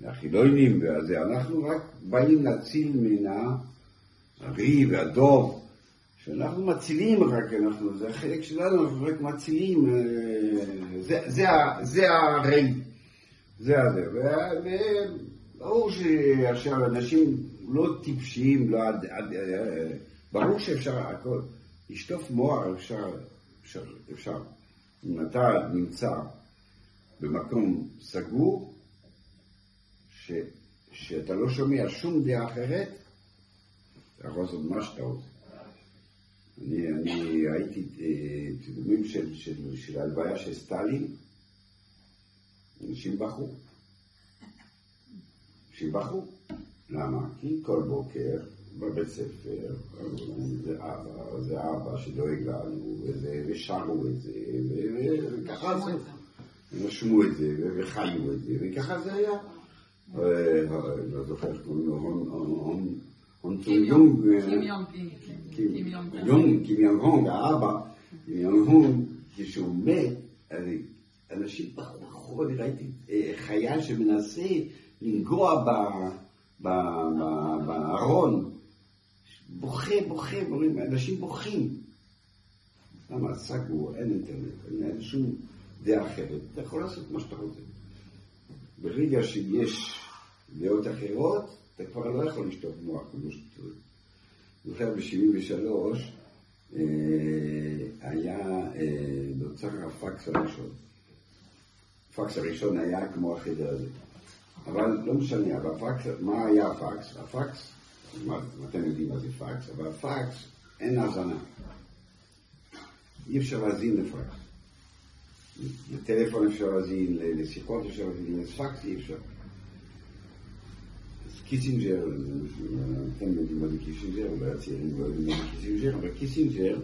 והחילונים, אנחנו רק באים להציל מן הארי והדוב, שאנחנו מצילים רק, אנחנו, זה החלק שלנו, אנחנו רק מצילים, זה, זה, זה הרי, זה הזה, וברור שעכשיו אנשים לא טיפשיים, לא עד, עד, ברור שאפשר הכל, לשטוף מוח אפשר, אפשר, אפשר. אם אתה נמצא במקום סגור, ש, שאתה לא שומע שום דעה אחרת, אתה יכול לעשות מה שאתה רוצה. אני, אני ראיתי צילומים של, של, של הלוויה של סטלין, אנשים בכו. אנשים בכו. למה? כי כל בוקר בבית ספר, זה אבא, זה אבא שדואג לנו, ושרו את זה, וככה זה, ונשמו את זה, וחיו את זה, וככה זה היה. לא זוכר איך קוראים לו, הון צון יונג, קים יונג הונג, האבא, קים יונג הונג, כשהוא מת, אנשים אני ראיתי חייל שמנסה לנגוע בארון, בוכה, בוכה, אנשים בוכים. למה סגור, אין אינטרנט, אין שום דעה אחרת, אתה יכול לעשות מה שאתה רוצה. ברגע שיש דעות אחרות, אתה כבר לא יכול לשתות מוח כמו שאתה צריך. זוכר ב-73' היה, נוצר הפקס הראשון. הפקס הראשון היה כמו החדר הזה. אבל לא משנה, אבל הפקס, מה היה הפקס? הפקס, אתם יודעים מה זה פקס, אבל הפקס אין האזנה. אי אפשר להאזין לפקס. לטלפון אפשר להאזין, לשיחות אפשר להאזין, לפקס אי אפשר. אז קיסינג'ר, אתם יודעים מה זה קיסינג'ר, אולי הצעירים לא יודעים מה זה קיסינג'ר, אבל קיסינג'ר,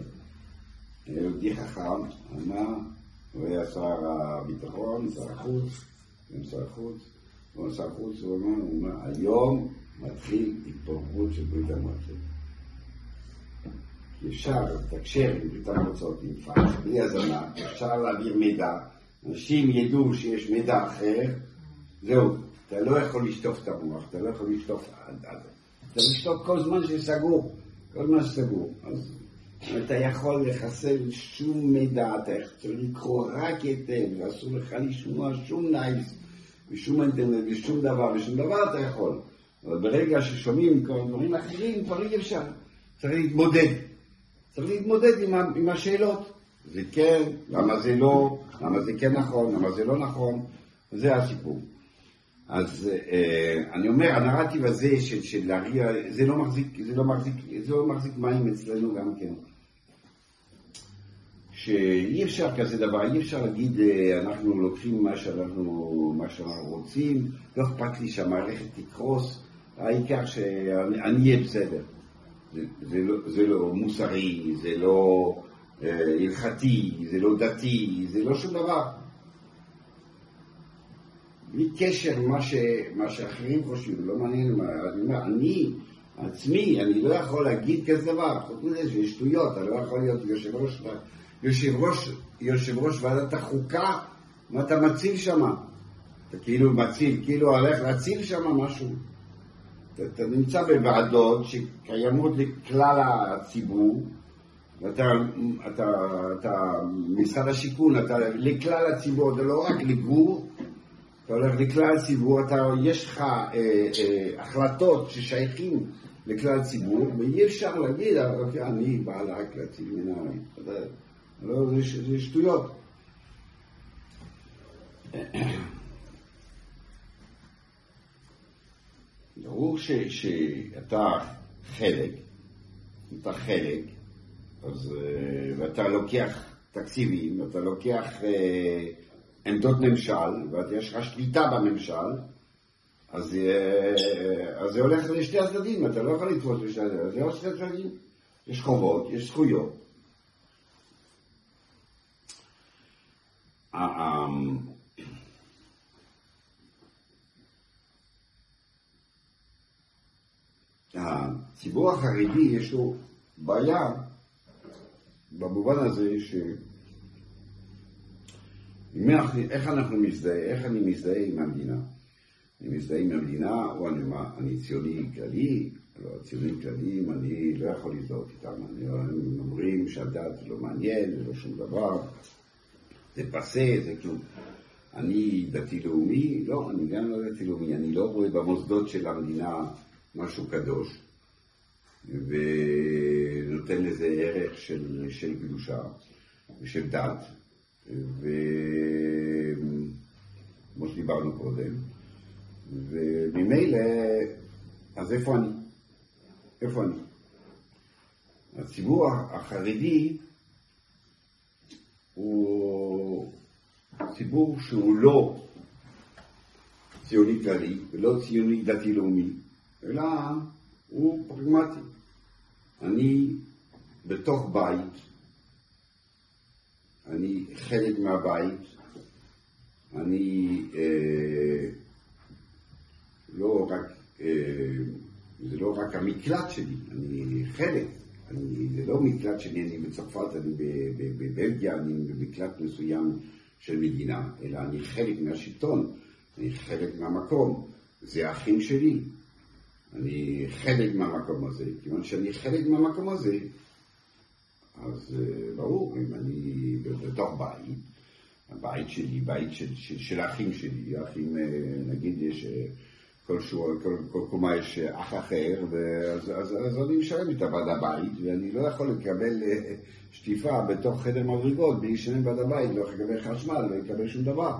יהודי חכם, אמר, הוא היה שר הביטחון, שר החוץ, גם שר החוץ, הוא שר החוץ, הוא אמר, היום מתחיל התפרקות של ברית המועצות. אפשר לתקשר עם ברית המועצות עם פקס, בלי האזנה, אפשר להעביר מידע, אנשים ידעו שיש מידע אחר, זהו, אתה לא יכול לשטוף את המוח, אתה לא יכול לשטוף עד עד. אתה לשטוף כל זמן שסגור, כל זמן שסגור. אז אתה יכול לחסל שום מידע, אתה יכול לקרוא רק היטב, ואסור לך לשמוע שום news, ושום אינטרנט, ושום דבר, ושום דבר אתה יכול. אבל ברגע ששומעים כל דברים אחרים, כבר אי אפשר. צריך להתמודד. צריך להתמודד עם, עם השאלות. זה כן, למה זה לא, למה זה כן נכון, למה זה לא נכון, זה הסיפור. אז אה, אני אומר, הנרטיב הזה של, של להריע, זה לא מחזיק, זה לא מחזיק, זה לא מחזיק מים אצלנו גם כן. שאי אפשר כזה דבר, אי אפשר להגיד אנחנו לוקחים מה שאנחנו, מה שאנחנו רוצים, לא אכפת לי שהמערכת תקרוס, העיקר שאני אהיה בסדר. זה, זה, לא, זה לא מוסרי, זה לא אה, הלכתי, זה לא דתי, זה לא שום דבר. בלי קשר למה מה שאחרים חושבים, לא מעניין מה, אני אומר, אני עצמי, אני לא יכול להגיד כזה דבר, חוץ מזה שיש שטויות, אני לא יכול להיות יושב ראש, יושב ראש, יושב ראש ועדת החוקה, מה אתה מציל שם? אתה כאילו מציל, כאילו הולך להציל שם משהו. אתה נמצא בוועדות שקיימות לכלל הציבור, ואתה, אתה, אתה, משרד השיכון, אתה לכלל הציבור, זה לא רק לגור, אתה הולך לכלל הציבור, אתה, יש לך אה, אה, החלטות ששייכים לכלל הציבור, ואי אפשר להגיד, אוקיי, אני בא רק להציל מנהלים. לא, זה, זה שטויות. ברור שאתה חלק, אתה חלק, אז, אה, ואתה לוקח תקציבים, ואתה לוקח אה, עמדות ממשל, ויש לך שליטה בממשל, אז, אה, אז זה הולך לשתי הצדדים, אתה לא יכול לתפוס לשתי הצדדים. יש חובות, יש זכויות. הציבור החרדי יש לו בעיה במובן הזה ש... איך אנחנו מזדהה, איך אני מזדהה עם המדינה? אני מזדהה עם המדינה, או אני, אני ציוני כללי, לא, ציונים כלליים, אני לא יכול להזדהות איתם. אני, הם אומרים שהדת לא מעניין, זה לא שום דבר, זה פסה, זה כלום. אני דתי-לאומי? לא, אני גם לא דתי-לאומי, אני לא רואה במוסדות של המדינה משהו קדוש, ונותן לזה ערך של, של קדושה ושל דת, וכמו שדיברנו קודם, וממילא, אז איפה אני? איפה אני? הציבור החרדי הוא ציבור שהוא לא ציוני כללי ולא ציוני דתי-לאומי, אלא הוא פרגמטי. אני בתוך בית, אני חלק מהבית, אני אה, לא רק, אה, זה לא רק המקלט שלי, אני חלק, אני, זה לא מקלט שלי, אני בצרפת, אני בבלגיה, אני במקלט מסוים של מדינה, אלא אני חלק מהשלטון, אני חלק מהמקום, זה האחים שלי, אני חלק מהמקום הזה, כיוון שאני חלק מהמקום הזה, אז אה, ברור, אם אני בתוך בית, הבית שלי, בית של, של, של האחים שלי, האחים, אה, נגיד יש אה, כל, שור, כל, כל קומה יש אח אחר, ואז, אז, אז אני משלם את הוועד הבית, ואני לא יכול לקבל שטיפה בתוך חדר מדרגות בלי לשלם ועד הבית, לא לקבל חשמל, לא לקבל שום דבר.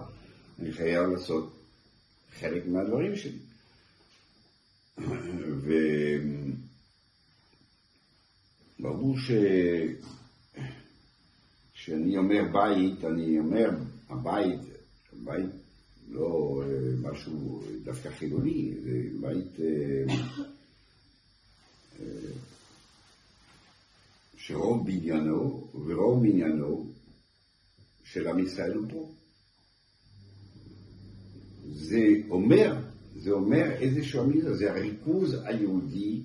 אני חייב לעשות חלק מהדברים שלי. וברור ש... כשאני אומר בית, אני אומר הבית, בית לא אה, משהו דווקא חילוני, זה בית אה, אה, שרוב בניינו ורוב מניינו של עם ישראל הוא פה. זה אומר זה אומר איזשהו אמירה, זה הריכוז היהודי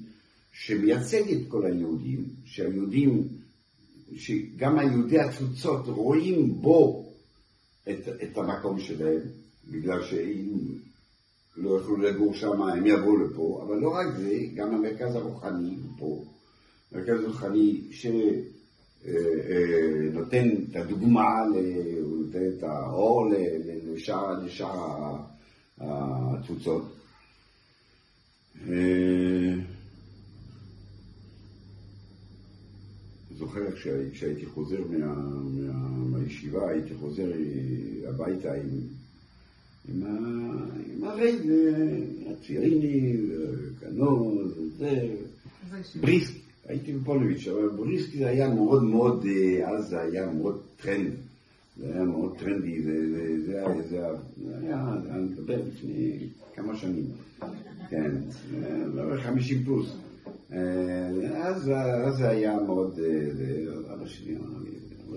שמייצג את כל היהודים, שהיהודים, שגם היהודי התפוצות רואים בו את, את המקום שלהם, בגלל שאם לא יוכלו לגור שם, הם יבואו לפה, אבל לא רק זה, גם המרכז הרוחני פה, מרכז רוחני שנותן אה, את הדוגמה, הוא נותן את האור לשאר התפוצות. אה, זוכר כשהייתי חוזר מה, מה, מהישיבה, הייתי חוזר הביתה עם, עם, ה, עם הרייד, הצעיריני, כנוז, זה, בריסק, הייתי בפולוביץ', אבל בריסק זה היה מאוד מאוד, אה, אז זה היה מאוד טרנד. זה היה מאוד טרנדי, זה, זה, זה, זה, זה היה, זה היה מדבר לפני כמה שנים, כן, לא 50 פלוס. אז, אז זה היה מאוד, אבא שלי אמר לי,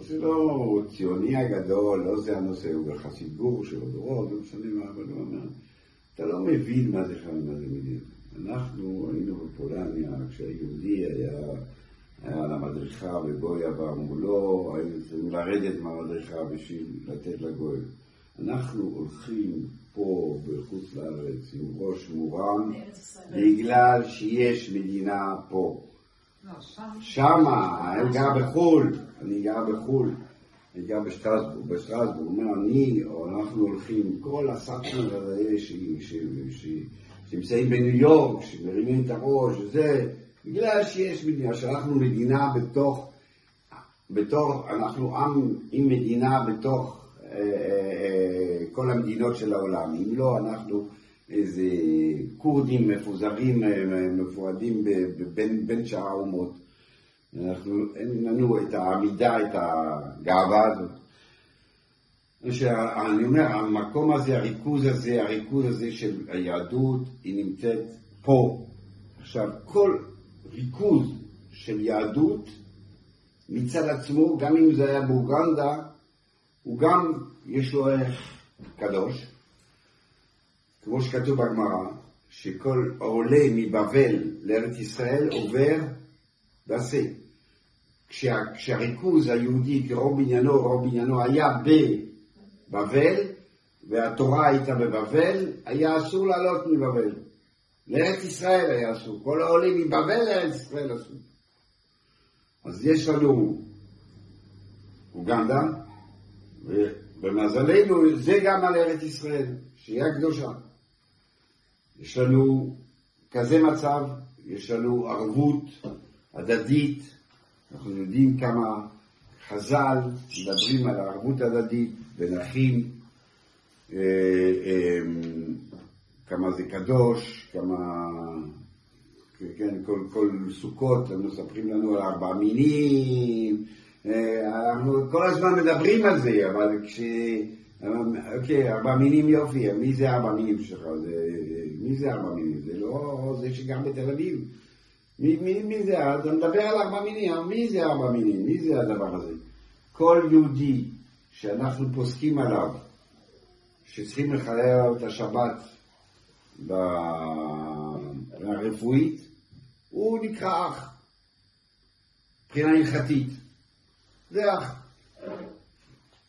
זה לא ציוני הגדול, לא זה הנושא, הוא בחסיד גור של הדורות, לא משנה מה, אבל הוא אומר, אתה לא מבין מה זה חיים, מה זה מדינה. אנחנו היינו בפולניה, כשהיהודי היה... היה על המדריכה וגויה ואמרו לו, היינו צריכים לרדת מהמדריכה בשביל לתת לגוי. אנחנו הולכים פה בחוץ לארץ עם ראש מורם בגלל שיש מדינה פה. שמה, אני גר בחו"ל, אני גר בחו"ל, אני גר בשטרסבורג, בשטרסבורג, הוא אומר, אני, או אנחנו הולכים, כל הסאטמר האלה שנמצאים בניו יורק, שמרימים את הראש, וזה, בגלל שיש מדינה, שאנחנו מדינה בתוך, בתוך, אנחנו עם עם מדינה בתוך אה, אה, בכל המדינות של העולם. אם לא, אנחנו איזה כורדים מפוזרים, מפורדים בין, בין שאר האומות. אנחנו, אין לנו את העמידה, את הגאווה הזאת. אני אומר, המקום הזה, הריכוז הזה, הריכוז הזה של היהדות, היא נמצאת פה. עכשיו, כל ריכוז של יהדות מצד עצמו, גם אם זה היה באוגנדה, הוא גם, יש לו ערך קדוש, כמו שכתוב בגמרא, שכל העולה מבבל לארץ ישראל עובר בעשה. כשה, כשהריכוז היהודי כרוב בניינו, רוב בניינו היה בבבל, והתורה הייתה בבבל, היה אסור לעלות מבבל. לארץ ישראל היה אסור. כל העולים מבבל לארץ ישראל אסור. אז יש לנו אוגנדה, ובמזלנו זה גם על ארץ ישראל, שהיא הקדושה. יש לנו כזה מצב, יש לנו ערבות הדדית, אנחנו יודעים כמה חז"ל מדברים על הערבות הדדית בין אחים, אה, אה, כמה זה קדוש, כמה... כן, כל, כל סוכות מספרים לנו על ארבע מינים, אה, אנחנו כל הזמן מדברים על זה, אבל כש... אוקיי, ארבע מינים יופי, מי זה ארבע מינים שלך? זה, מי זה מינים? זה לא זה שגר בתל אביב. מי, מי, מי זה? אתה מדבר על ארבע מינים, מי זה ארבע מינים? מי זה הדבר הזה? כל יהודי שאנחנו פוסקים עליו, שצריכים לחלל עליו את השבת הרפואית, הוא נקרא אח, מבחינה הלכתית. זה אח.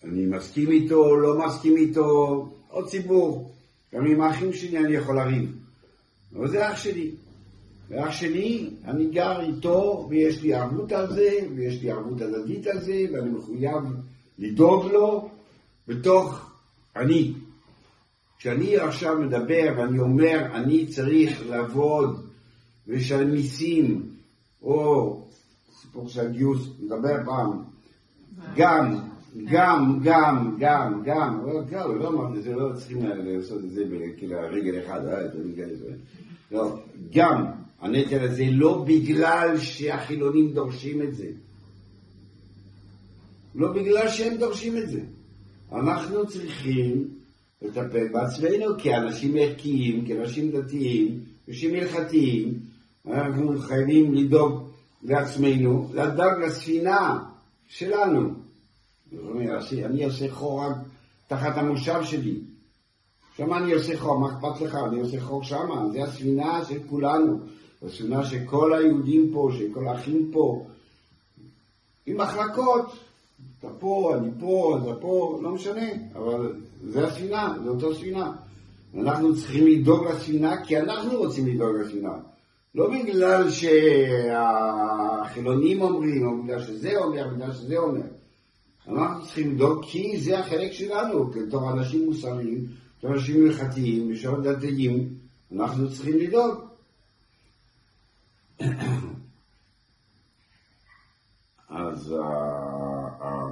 אני מסכים איתו, לא מסכים איתו, עוד ציבור. גם עם האחים שלי אני יכול לריב. אבל זה אח שלי. ואח שלי, אני גר איתו, ויש לי ערבות על זה, ויש לי ערבות הדדית על זה, ואני מחויב לדאוג לו בתוך אני. כשאני עכשיו מדבר ואני אומר, אני צריך לעבוד ולשלם מיסים, או סיפור של הגיוס, נדבר פעם, גם גם, גם, גם, גם, לא, לא אמרתי, זה לא צריכים לעשות את זה כאילו רגל אחד, לא, גם, הנטל הזה לא בגלל שהחילונים דורשים את זה, לא בגלל שהם דורשים את זה. אנחנו צריכים לטפל בעצמנו כאנשים ערכיים, כאנשים דתיים, כאנשים הלכתיים, אנחנו חייבים לדאוג לעצמנו, לדאוג לספינה שלנו. אני עושה חור תחת המושב שלי. שם אני עושה חור, מה אכפת לך? אני עושה חור שם, זה הספינה של כולנו. הספינה של כל היהודים פה, של כל האחים פה. עם מחלקות, אתה פה, אני פה, אתה פה, לא משנה, אבל זה הספינה, זה אותו ספינה. אנחנו צריכים לדאוג לספינה כי אנחנו רוצים לדאוג לספינה. לא בגלל שהחילונים אומרים, או בגלל שזה אומר, בגלל שזה אומר. אנחנו צריכים לדאוג כי זה החלק שלנו, כתור אנשים מוסריים, כתור אנשים הלכתיים, בשעות דתיים, אנחנו צריכים לדאוג. אז אה, אה,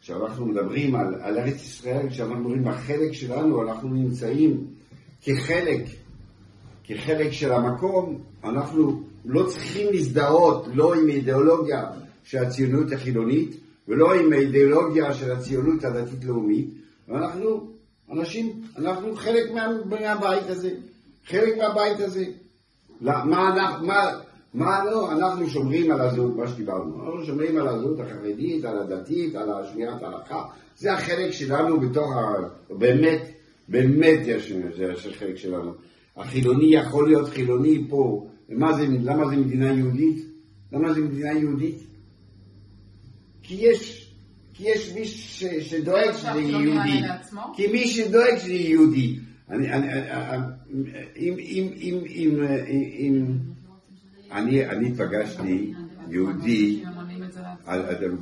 כשאנחנו מדברים על, על ארץ ישראל, כשאנחנו מדברים בחלק שלנו, אנחנו נמצאים כחלק, כחלק של המקום, אנחנו לא צריכים להזדהות לא עם אידיאולוגיה של הציונות החילונית, ולא עם האידיאולוגיה של הציונות הדתית-לאומית, ואנחנו אנשים, אנחנו חלק מה, מהבית הזה, חלק מהבית הזה. מה, מה, מה, מה לא, אנחנו שומרים על הזהות, מה שדיברנו, אנחנו שומרים על הזהות החרדית, על הדתית, על שמירת ההלכה, זה החלק שלנו בתוך ה... באמת, באמת יש, זה החלק שלנו. החילוני יכול להיות חילוני פה, זה, למה זה מדינה יהודית? למה זה מדינה יהודית? כי יש, כי יש מי ש, שדואג שזה יהודי. כי מי שדואג שזה יהודי. אני, אני, אם, אם, אם, אם, אם, אני, אני פגשתי יהודי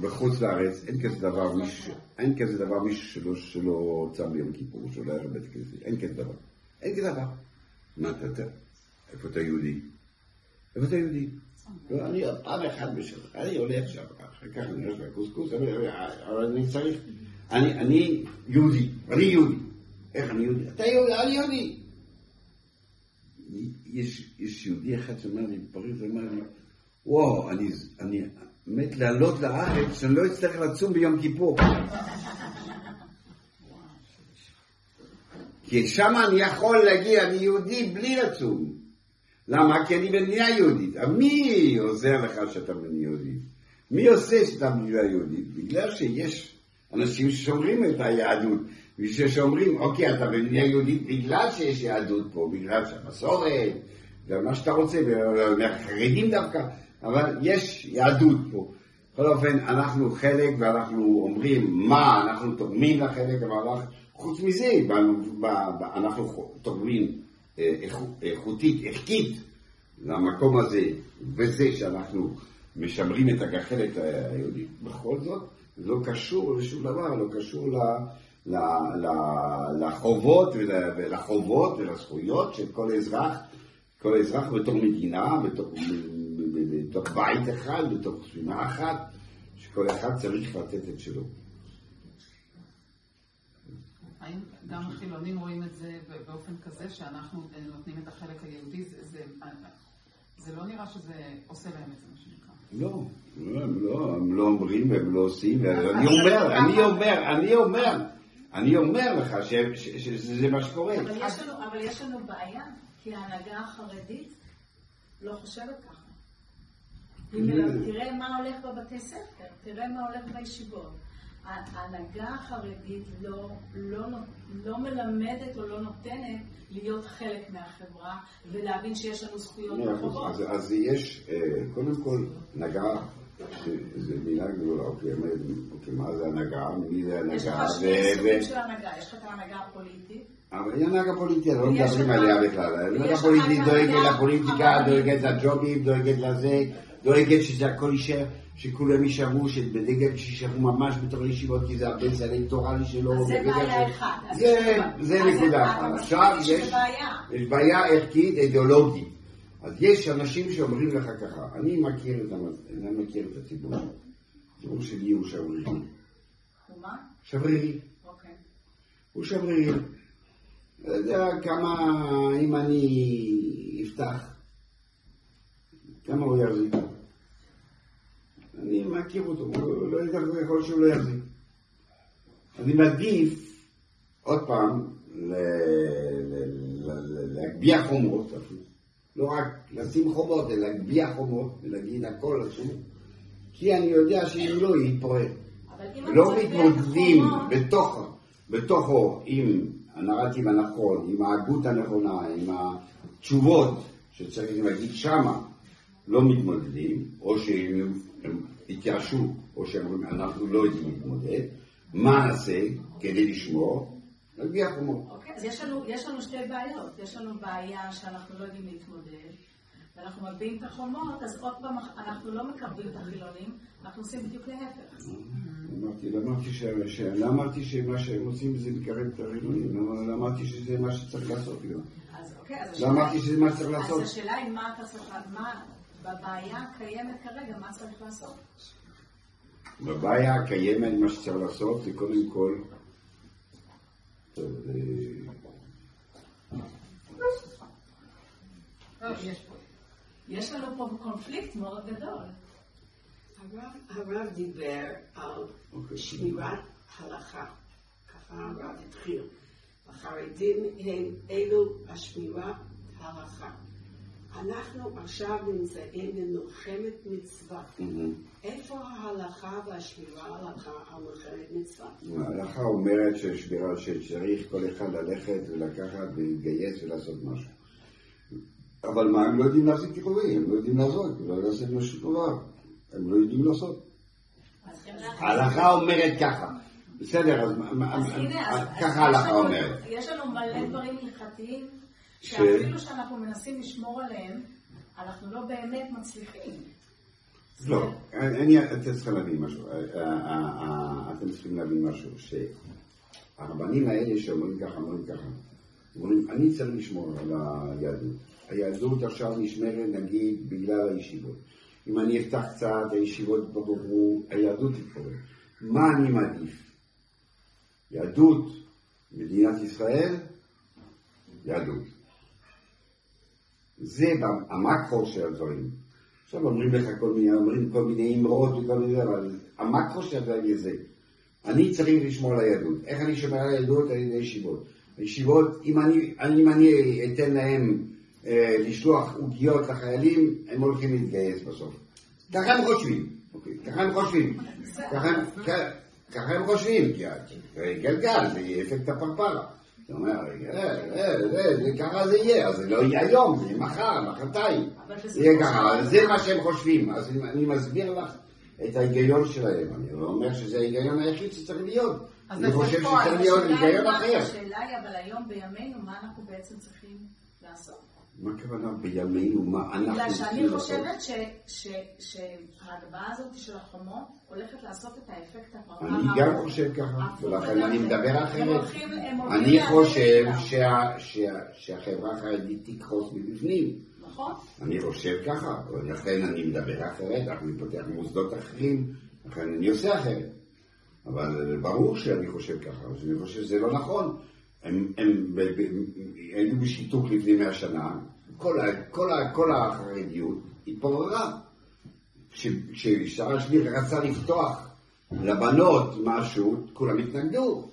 בחוץ לארץ, אין כזה דבר, אין כזה דבר מישהו שלא, שלא צם ביום כיפור, שלא היה בבית כנסת, אין כזה דבר. אין כזה דבר. מה אתה, איפה אתה יהודי? איפה אתה יהודי? אני פעם אחת בשבוע, אני הולך שם, אחר כך אני הולך לקוסקוס, אבל אני צריך, אני, יהודי, אני יהודי. איך אני יהודי? אתה יהודי, אני יהודי. יש, יש יהודי אחד שאומר לי, פריז אומר לי, וואו, אני, אני מת לעלות לארץ, שאני לא אצטרך לצום ביום כיפור. כי שם אני יכול להגיע, אני יהודי בלי לצום. למה? כי אני במדינה יהודית. מי עוזר לך שאתה במדינה יהודית? מי עושה שאתה במדינה יהודית? בגלל שיש אנשים ששומרים את היהדות, וששומרים, אוקיי, אתה במדינה יהודית בגלל שיש יהדות פה, בגלל שהמסורת, ומה שאתה רוצה, מהחרדים דווקא, אבל יש יהדות פה. בכל אופן, אנחנו חלק ואנחנו אומרים מה אנחנו תורמים לחלק, אבל חוץ מזה, אנחנו תורמים איכותית, ערכית, למקום הזה, וזה שאנחנו משמרים את הגחלת היהודית. בכל זאת, לא קשור לשום דבר, לא קשור ל, ל, ל, לחובות ולחובות ולזכויות של כל אזרח, כל אזרח בתור מדינה, בתור, בתוך בית אחד, בתוך ספינה אחת, שכל אחד צריך לתת את שלו. האם גם החילונים רואים את זה באופן כזה שאנחנו נותנים את החלק היהודי? זה, זה, זה לא נראה שזה עושה להם את זה, מה שנקרא. לא, הם לא, הם לא אומרים והם לא עושים, ואני אומר, אני אומר, אני אומר, אני אומר לך שזה מה שקורה. אבל יש לנו בעיה, כי ההנהגה החרדית לא חושבת ככה. תראה מה הולך בבתי ספר, תראה מה הולך בישיבות. ההנהגה החרדית לא, לא, לא מלמדת או לא נותנת להיות חלק מהחברה ולהבין שיש לנו זכויות וחובות. אז, אז יש, אה, קודם כל, הנהגה, זה מילה גדולה, אוקיי, אוקיי, מה זה הנהגה? מי זה הנהגה? יש לך שני סוגים של הנהגה, יש לך את ההנהגה הפוליטית. אבל היא הנהגה פוליטית, לא מדברים עליה בכלל. הנהגה פוליטית דואגת לפוליטיקה, דואגת לג'ובים, דואגת לזה, דואגת שזה הכל יישאר. שכולם יישארו, שבדגל שישארו ממש בתור הישיבות, כי זה הבייס האלקטורלי שלו. זה בעיה אחת. זה נקודה אחת. עכשיו יש בעיה ערכית, אידיאולוגית. אז יש אנשים שאומרים לך ככה, אני מכיר את, אני מכיר את הציבור. הציבור שלי הוא שברירי. הוא מה? שברירי. אוקיי. הוא שברירי. לא יודע כמה, אם אני אפתח, כמה הוא יחזיק. אני מכיר אותו, הוא לא יודע, יכול שהוא לא יחזיק. אני מעדיף, עוד פעם, להגביה חומות, לא רק לשים חומות, אלא להגביה חומות, ולהגיד הכל אסור, כי אני יודע שאם לא, יתפורר. לא מתמודדים בתוכו, בתוכו עם הנרטיב הנכון, עם ההגות הנכונה, עם התשובות שצריך להגיד שמה, לא מתמודדים, או שהם התייאשו, או שאומרים, אנחנו לא יודעים להתמודד, מה נעשה כדי לשמור? נגיע חומות. אוקיי, אז יש לנו שתי בעיות. יש לנו בעיה שאנחנו לא יודעים להתמודד, ואנחנו מגביהים את החומות, אז עוד פעם אנחנו לא מקרבים את החילונים, אנחנו עושים בדיוק להפך. אמרתי, לא אמרתי שמה שהם עושים זה לקרב את החילונים, לא אמרתי שזה מה שצריך לעשות. אוקיי, לא מה שצריך לעשות. אז השאלה היא מה אתה צריך, בבעיה הקיימת כרגע, מה צריך לעשות? בבעיה הקיימת, מה שצריך לעשות זה קודם כל... טוב, יש לנו פה קונפליקט מאוד גדול. הרב דיבר על אוקיי. שמירת הלכה, ככה הרב התחיל. החרדים הם אלו השמירת ההלכה. אנחנו עכשיו נמצאים במלחמת מצווה. איפה ההלכה והשמירה ההלכה על מלחמת מצווה? ההלכה אומרת ששמירה שצריך כל אחד ללכת ולקחת ולהתגייס ולעשות משהו. אבל מה, הם לא יודעים להחזיק כיכובים, הם לא יודעים לעשות, הם לא יודעים לעשות משהו דבר, הם לא יודעים לעשות. ההלכה אומרת ככה. בסדר, אז ככה ההלכה אומרת. יש לנו מלא דברים הלכתיים שאפילו שאנחנו מנסים לשמור עליהם, אנחנו לא באמת מצליחים. לא, אני, אתם צריכים להבין משהו, אה, אה, אה, אתם צריכים להבין משהו, שהרבנים האלה שאומרים ככה, אומרים ככה, אומרים, אני צריך לשמור על היהדות. היהדות עכשיו נשמרת נגיד בגלל הישיבות. אם אני אפתח קצת, הישיבות ברור, היהדות תתפורר. מה אני מעדיף? יהדות, מדינת ישראל, יהדות. זה המקרו של הדברים. עכשיו אומרים לך כל מיני, אומרים כל מיני אמרות וכל מיני, אבל המקרו של הדברים זה. אני צריך לשמור על היהדות. איך אני שומר על היהדות? על ידי ישיבות. הישיבות, אם אני, אם אני אתן להם אה, לשלוח עוגיות לחיילים, הם הולכים להתגייס בסוף. ככה הם חושבים, אוקיי, ככה הם חושבים. ככה הם חושבים, כי גלגל, זה יהיה אפקט הפרפרה. אתה אומר, ככה זה יהיה, אז זה לא יהיה היום, זה יהיה מחר, מחרתיים. יהיה ככה, זה מה שהם חושבים. אז אני מסביר לך את ההיגיון שלהם. אני לא אומר שזה ההיגיון היחיד שצריך להיות. אני חושב שצריך להיות היגיון אחר. השאלה היא, אבל היום בימינו, מה אנחנו בעצם צריכים לעשות? מה הכוונה בימינו, מה אנחנו בגלל שאני חושבת שההגבהה הזאת של החומות הולכת לעשות את האפקט הפרפר. אני גם חושב ככה, ולכן אני מדבר אחרת. אני חושב שהחברה החרדית תקרוס מבפנים. נכון. אני חושב ככה, ולכן אני מדבר אחרת, אני פותח מוסדות אחרים, לכן אני עושה אחרת. אבל ברור שאני חושב ככה, אני חושב שזה לא נכון. הם, הם, היינו בשיתוק לפני מאה שנה, כל, כל, כל החרדיות התפוררה. כששר השביעי רצה לפתוח לבנות משהו, כולם התנגדו.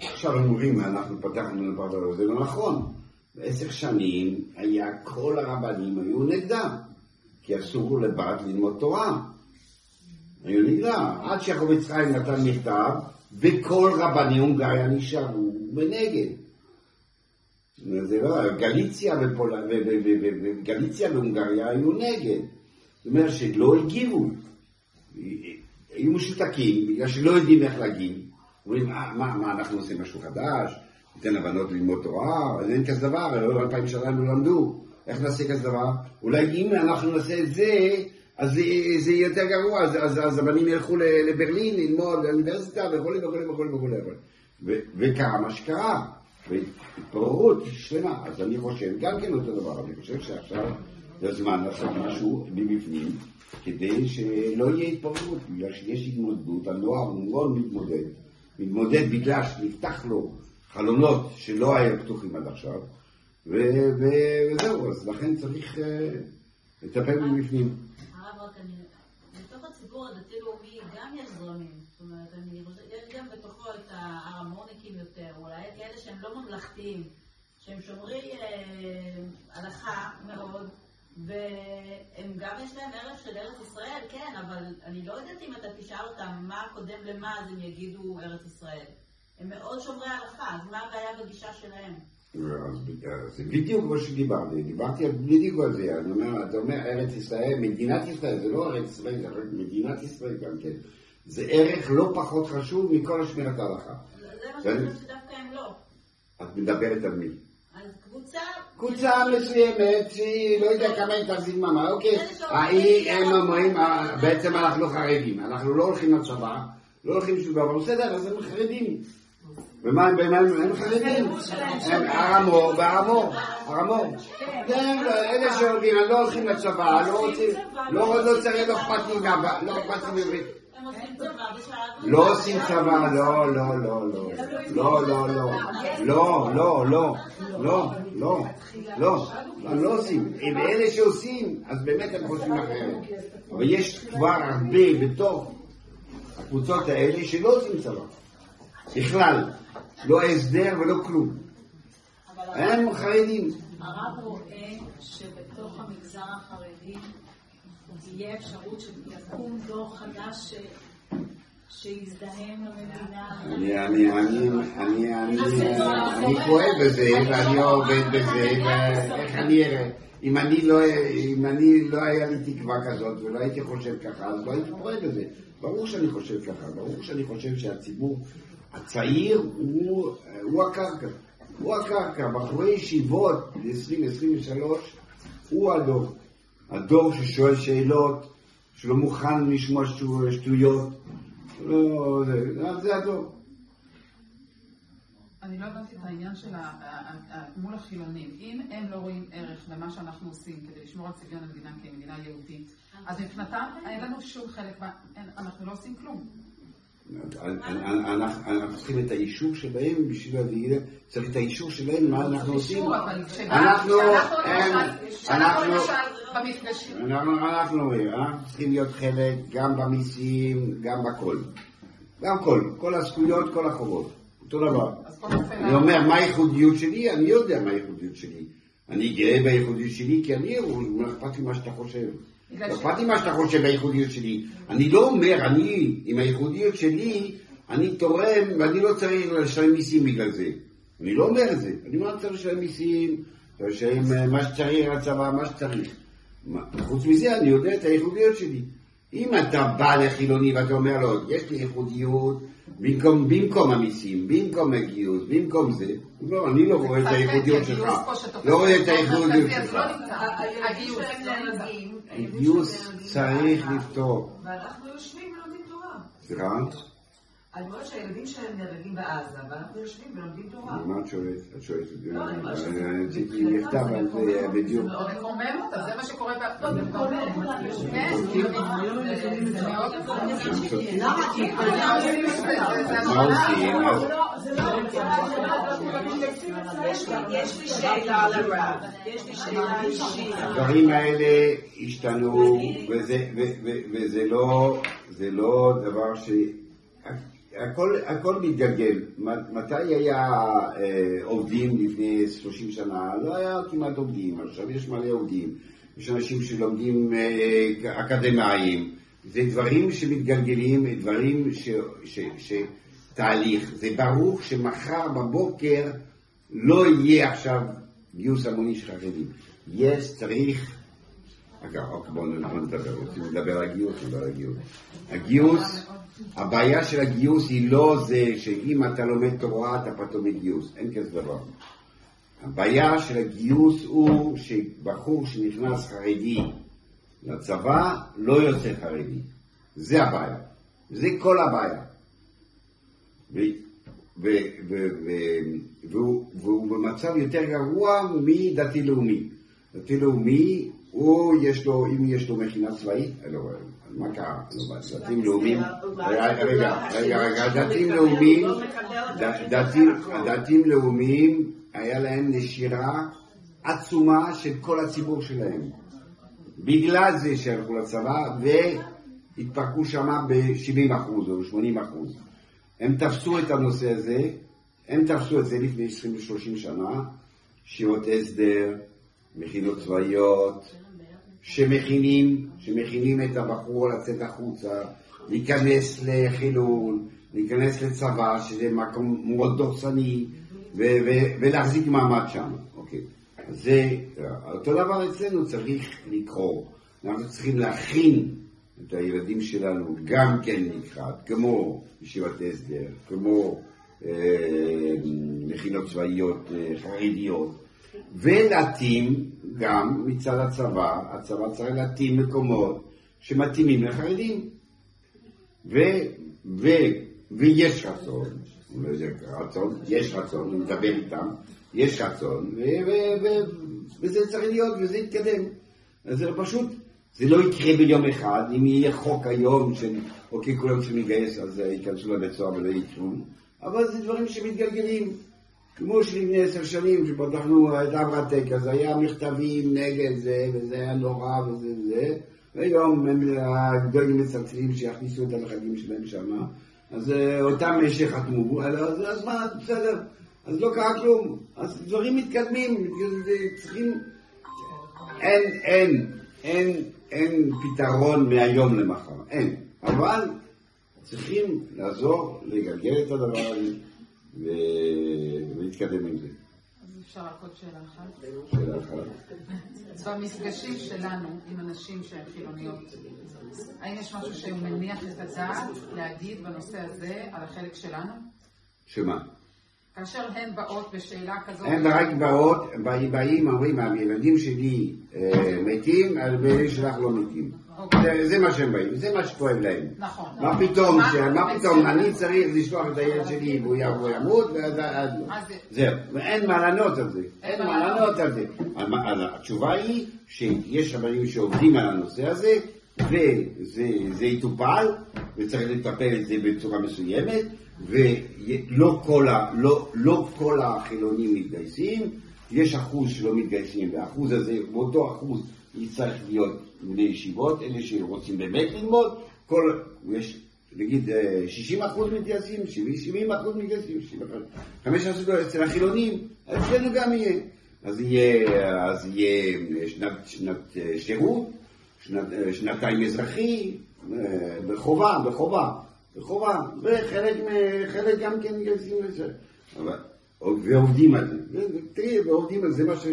עכשיו הם אומרים, אנחנו פתחנו לפרטות, זה לא נכון. בעשר שנים היה, כל הרבנים היו נגדם, כי אסור לבת ללמוד תורה. היו נגדם. עד שיעקב יצחק נתן מכתב, וכל רבני הונגריה נשארו בנגד. זה לא, גליציה, ופול... וגליציה והונגריה היו נגד. זאת אומרת שלא הגיבו. היו משותקים בגלל שלא יודעים איך להגיב. אומרים, מה, מה, מה אנחנו עושים משהו חדש? ניתן לבנות ללמוד תורה? אין כזה דבר, אלפיים שנה הם לא למדו. איך נעשה כזה דבר? אולי אם אנחנו נעשה את זה, אז זה, יהיה יותר גרוע, אז, אז, אז הבנים ילכו לברלין ללמוד לאוניברסיטה וכולי וכולי וכולי וכולי. וקרה מה שקרה, והתפוררות שלמה. אז אני חושב גם כן אותו דבר, אני חושב שעכשיו זה הזמן לעשות משהו מבפנים, כדי שלא יהיה התפוררות, בגלל שיש התמודדות, הנוער מאוד מתמודד, מתמודד בגלל שנפתח לו חלונות שלא היו פתוחים עד עכשיו, וזהו, אז לכן צריך אה, לטפל מבפנים. הציבור הדתי-לאומי גם יש זרמים. זאת אומרת, אני חושבת, יש גם בתוכו את ההרמוניקים יותר, אולי כאלה שהם לא ממלכתיים, שהם שומרי אה, הלכה מאוד, והם גם יש להם ערך של ארץ ישראל, כן, אבל אני לא יודעת אם אתה תשאל אותם מה קודם למה, אז הם יגידו ארץ ישראל. הם מאוד שומרי הלכה, אז מה הבעיה בגישה שלהם? זה בדיוק כמו שדיברתי, דיברתי בדיוק על זה, אני אומר, אתה אומר ארץ ישראל, מדינת ישראל, זה לא ארץ ישראל, זה מדינת ישראל גם כן, זה ערך לא פחות חשוב מכל השמירת ההלכה. זה מה שאני חושבת שדווקא הם לא. את מדברת על מי? על קבוצה... קבוצה מסוימת, שהיא לא יודע כמה היא תחזיק מעמד, אוקיי, הם אומרים, בעצם אנחנו חרדים, אנחנו לא הולכים לצבא, לא הולכים לשום דבר, בסדר, אז הם חרדים. ומה הם הם חרדים? הם הרמור והרמור, הרמור. אלה שהולכים, לא הולכים לצבא, לא רוצים, לא צריך, לא אכפת לי לא אכפת לי בעברית. לא עושים צבא, לא, לא, לא, לא, לא, לא, לא, לא, לא, לא, לא, לא, לא, הם לא עושים. ואלה שעושים, אז באמת הם חושבים אחרת. אבל יש כבר הרבה בתוך הקבוצות האלה שלא עושים צבא. בכלל. לא הסדר ולא כלום. הם חרדים. הרב רואה שבתוך המגזר החרדי תהיה אפשרות שיקום דור חדש שיזדהם למדינה. אני פועל בזה, ואני עובד בזה, ואיך אני אראה. אם אני לא, אם אני לא היה לי תקווה כזאת ולא הייתי חושב ככה, אז לא הייתי פועל בזה. ברור שאני חושב ככה, ברור שאני חושב שהציבור הצעיר הוא, הוא הקרקע, הוא הקרקע, בחורי ישיבות ב-2023 הוא הדור, הדור ששואל שאלות, שלא מוכן לשמוע שטויות, לא, זה, זה הדור. אני לא הבנתי את העניין של מול החילונים. אם הם לא רואים ערך למה שאנחנו עושים כדי לשמור על צביון המדינה כמדינה יהודית, אז מבחינתם אין לנו שום חלק, אנחנו לא עושים כלום. אנחנו צריכים את האישור שלהם בשביל להביא, צריך את האישור שלהם, מה אנחנו עושים. אנחנו, למשל, כשאנחנו אנחנו- אנחנו אנחנו אנחנו צריכים להיות חלק גם במיסים, גם בכל. גם כל, כל הזכויות, כל החובות. אותו דבר. אני אומר, מה הייחודיות שלי? אני יודע מה הייחודיות שלי. אני גאה בייחודיות שלי, כי אני, לא אכפת לי מה שאתה חושב. לא אכפת לי מה שאתה חושב בייחודיות שלי. אני לא אומר, אני, עם הייחודיות שלי, אני תורם ואני לא צריך לשלם מיסים בגלל זה. אני לא אומר את זה. אני אומר, צריך לשלם מיסים, לשלם אה, מה שצריך לצבא, מה שצריך. חוץ מזה, אני יודע את הייחודיות שלי. אם אתה בא לחילוני ואתה אומר לו, יש לי ייחודיות במקום, במקום המיסים, במקום הגיוס, במקום זה, לא, אני לא רואה את הייחודיות שלך. לא רואה את הייחודיות שלך. לא נמצא. הגיוס הילדים לא שלהם נמצא. נהרגים. גיוס צריך לפתור. ואנחנו יושבים ולומדים תורה. סליחה? אני אומרת שהילדים שלהם נהרגים בעזה, ואנחנו יושבים ולומדים תורה. מה את שואלת? את שואלת את זה? לא, אני אומרת שזה- רציתי מכתב על זה בדיוק. זה מאוד מקומם אותה, זה מה שקורה ב... לא, זה מקומם. כולם. כן, הם זה-. מאוד מקומם. למה? כי זה- זה לא, יש לי- יש לי שאלה לרב, יש לי שאלה אישית. הדברים האלה השתנו, וזה- לא, לא דבר ש... הכל, הכל מתגלגל. מתי היה אה, עובדים לפני 30 שנה? לא היה כמעט עובדים, עכשיו יש מלא עובדים. יש אנשים שלומדים אה, אקדמאים. זה דברים שמתגלגלים, דברים ש... ש, ש תהליך. זה ברור שמחר בבוקר לא יהיה עכשיו גיוס המוני של חרדים. יש, צריך... אגב, אוקיי, בואו בוא נדבר, רוצים לדבר על הגיוס, נדבר על הגיוס. הגיוס, הבעיה של הגיוס היא לא זה שאם אתה לומד תורה אתה פתאום מגיוס, אין כזה דבר. הבעיה של הגיוס הוא שבחור שנכנס חרדי לצבא לא יוצא חרדי. זה הבעיה. זה כל הבעיה. ו- ו- ו- ו- והוא, והוא במצב יותר גרוע מדתי-לאומי. דתי-לאומי, הוא יש לו, אם יש לו מכינה צבאית, אני לא רואה, מה קרה? לא דתיים לאומיים, רגע, רגע, רגע, רגע, דתיים לאומיים, ד- דתיים- לאומיים, היה להם נשירה עצומה של כל הציבור שלהם. בגלל זה שהלכו לצבא והתפרקו שמה ב-70% או 80%. הם תפסו את הנושא הזה, הם תפסו את זה לפני 20 ו-30 שנה, שירות הסדר, מכינות צבאיות, שמכינים, שמכינים את הבחור לצאת החוצה, להיכנס לחילול, להיכנס לצבא, שזה מקום מאוד דורסני, ו- ו- ולהחזיק מעמד שם, אוקיי. זה, אותו דבר אצלנו צריך לקרוא. אנחנו צריכים להכין את הילדים שלנו גם כן לקראת, כמו ישיבת הסדר, כמו אה, מכינות צבאיות אה, חרדיות, ולהתאים גם מצד הצבא, הצבא צריך להתאים מקומות שמתאימים לחרדים. ו, ו, ויש רצון, אני לא יודע, רצון, יש רצון, אני מדבר איתם, יש רצון, ו, ו, ו, וזה צריך להיות, וזה יתקדם. אז זה פשוט, זה לא יקרה ביום אחד, אם יהיה חוק היום של, אוקיי, כולם צריכים להתגייס, אז ייכנסו לבית סוהר ולא כלום, אבל זה דברים שמתגלגלים. כמו שלפני עשר שנים שפתחנו את אברטק, אז היה מכתבים נגד זה, וזה היה נורא וזה וזה, והיום הם הגדולים מצלצלים שיכניסו את הנכדים שלהם שם, אז אה, אותם שחתמו, אז, אז מה, בסדר, אז לא קרה כלום, אז דברים מתקדמים, צריכים, אין, אין, אין, אין פתרון מהיום למחר, אין, אבל צריכים לעזור לגלגל את הדבר הזה ולהתקדם עם זה. אז אפשר רק עוד שאלה אחת. שאלה אחת. במפגשים שלנו עם אנשים שהם חילוניות, האם יש משהו שהוא מניח את הדעת להגיד בנושא הזה על החלק שלנו? שמה? כאשר הן באות בשאלה כזאת, הם רק באות, באים, אומרים, הילדים שלי אה, מתים, אבל הילדים שלך לא מתים. אוקיי. זה- מה שהם באים, זה מה שכואב להם. נכון. מה פתאום, מה-. פתאום, אני צריך לשלוח את הילד שלי והוא יבוא ימות, ואז אז לא. זהו, ואין מה לענות על זה, אין אין מה לענות על זה. התשובה היא שיש רבנים שעובדים על הנושא הזה, וזה זה יטופל, וצריך לטפל את זה בצורה מסוימת, ולא כל, ה, לא, לא כל החילונים מתגייסים, יש אחוז שלא מתגייסים, והאחוז הזה, באותו אחוז יצטרך להיות בני ישיבות, אלה שרוצים באמת ללמוד, כל, יש נגיד 60 אחוז מתגייסים, 70 אחוז מתגייסים, 15 אחוז אצל החילונים, אצלנו גם יהיה. אז יהיה, אז יהיה שנת, שנת שירות, שנת, שנתיים אזרחי, בחובה, בחובה, בחובה, וחלק חלק גם כן מתגייסים לזה. ועובדים על זה. תראי, ועובדים על זה, מה ש...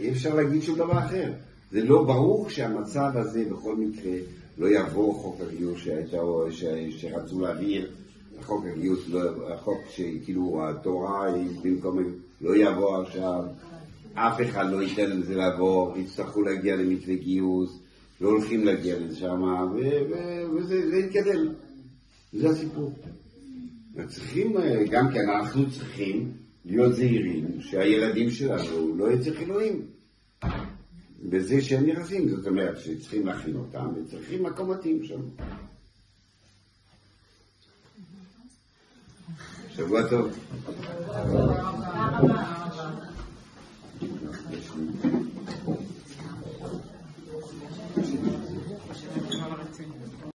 אי אפשר להגיד שום דבר אחר. זה לא ברור שהמצב הזה בכל מקרה לא יעבור חוק הגיוס שהייתה, ש... שרצו להעביר, החוק הגיוס, לא, החוק שכאילו התורה היא במקום, לא יעבור עכשיו, אף אחד לא ייתן לזה לעבור, יצטרכו להגיע למתווה גיוס, לא הולכים להגיע לשם, וזה יתקדם. זה הסיפור. צריכים, גם כן אנחנו צריכים להיות זהירים שהילדים שלנו לא יצאו חילונים. בזה שהם נכנסים, זאת אומרת שצריכים להכין אותם וצריכים מקום מתאים שם. שבוע טוב. תודה רבה.